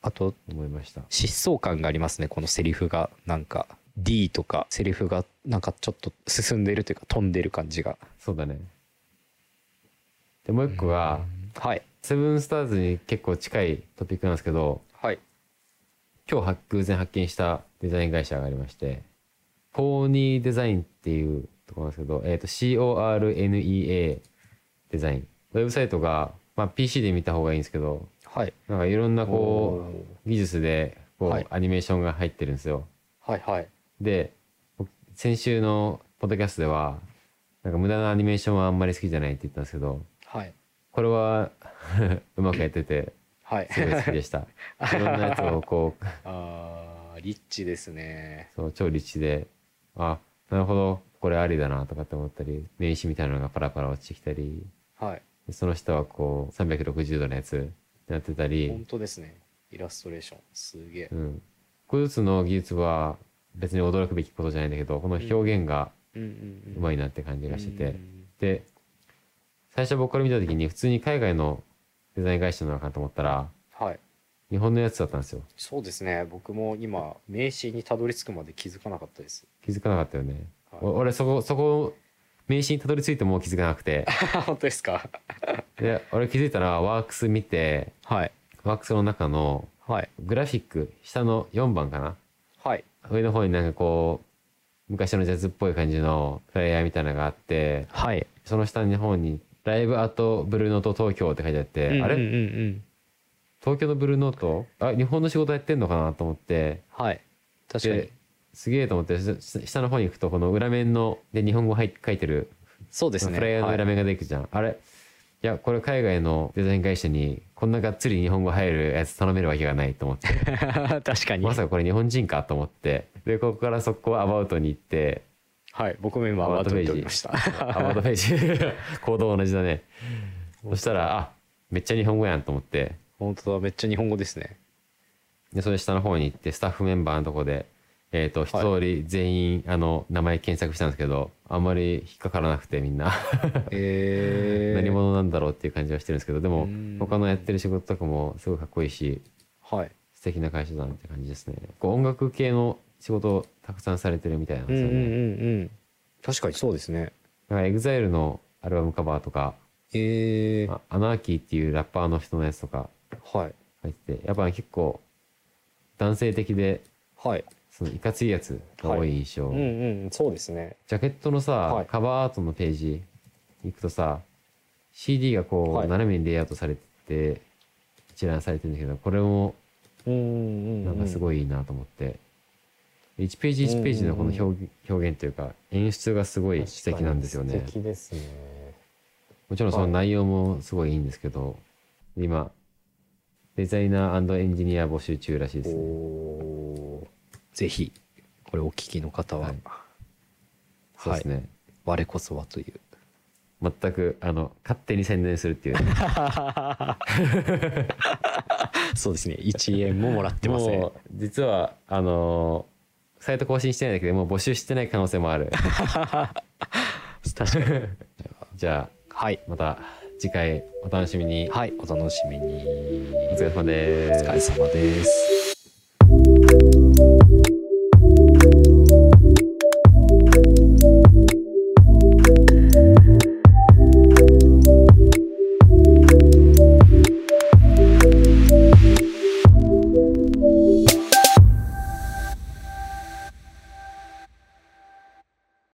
あと思いました。疾走感がありますねこのセリフが。なんか D とかセリフがなんかちょっと進んでるというか飛んでる感じが。そうだね。でもう一個が、はい。セブンスターズに結構近いトピックなんですけどはい。今日発偶然発見したデザイン会社がありましてポーニーデザインっていうところなんですけど、えー、と CORNEA デザインウェブサイトが、まあ、PC で見た方がいいんですけどはい。なんかいろんなこう技術でこう、はい。アニメーションが入ってるんですよ。はいはい。で僕先週のポッドキャストではなんか無駄なアニメーションはあんまり好きじゃないって言ったんですけどはい。これは うまくやっててはい。すごい好きでした。いろんなやつをこうあーリッチですね。そう超リッチであなるほどこれありだなとかって思ったり名刺みたいなのがパラパラ落ちてきたりはい。でその下はこう360度のやつやってたり。本、当ですね。イラストレーション。すげえ。うん、こうずつの技術は別に驚くべきことじゃないんだけどこの表現がうまいなって感じがしてて、うんで最初僕から見た時に普通に海外のデザイン会社なのかと思ったらはい。日本のやつだったんですよ。そうですね。僕も今名刺にたどり着くまで気づかなかったです。気づかなかったよね、はい。お俺そこそこ名刺にたどり着いても気づかなくて。本当ですか？で俺気づいたのはワークス見てはい。ワークスの中のはい。グラフィック下の4番かな？はい。上の方になんかこう昔のジャズっぽい感じのフライヤーみたいなのがあってはい。その下の方に「ライブアートブルーノート東京」って書いてあって、あれうんうんうん。東京のブルーノート？あ日本の仕事やってんのかなと思って。はい。確かに。ですげえと思ってし下の方に行くとこの裏面ので日本語入っ書いてるそうですね。フライヤーの裏はい面ができるじゃん、あれ？いやこれ海外のデザイン会社にこんながっつり日本語入るやつ頼めるわけがないと思って。確かに。まさかこれ日本人かと思って。でここからそこはアバウトに行って。はい僕も今アバウト見ておりました。アバウトページ。行動同じだね。そしたらあめっちゃ日本語やんと思って。本当だめっちゃ日本語ですね。でそれ下の方に行ってスタッフメンバーのとこでえっ、と一通り全員あの名前検索したんですけどあんまり引っかからなくてみんな。えー、何者なんだろうっていう感じはしてるんですけどでもうん。他のやってる仕事とかもすごいかっこいいしはい。素敵な会社だなって感じですね。こう音楽系の仕事をたくさんされてるみたいなんですよね、うんうんうんうん。確かにそうですね。なんか EXILE のアルバムカバーとかえー、あアナーキーっていうラッパーの人のやつとかはい。入っててやっぱ結構男性的ではいそのいかついやつが多い印象、うんうん。そうですね。ジャケットのさ、はい。カバーアートのページ行くとさ CD がこう、はい。斜めにレイアウトされてて一覧されてるんだけどこれもうんなんかすごいいいいなと思って、1ページ1ページのこの表,、表現というか演出がすごい素敵なんですよね。素敵ですね。もちろんその内容もすごいいいんですけど、今デザイナーエンジニア募集中らしいですねぜひこれお聞きの方は、はい。そうですね、我こそはという。全くあの勝手に宣伝するっていうね、そうですね。1円ももらってません。もう実はあのサイト更新してないだけでもう募集してない可能性もある。確かに。じゃはい。あまた次回お楽しみに。はい。お楽しみに。お疲れ様でおす疲れ様です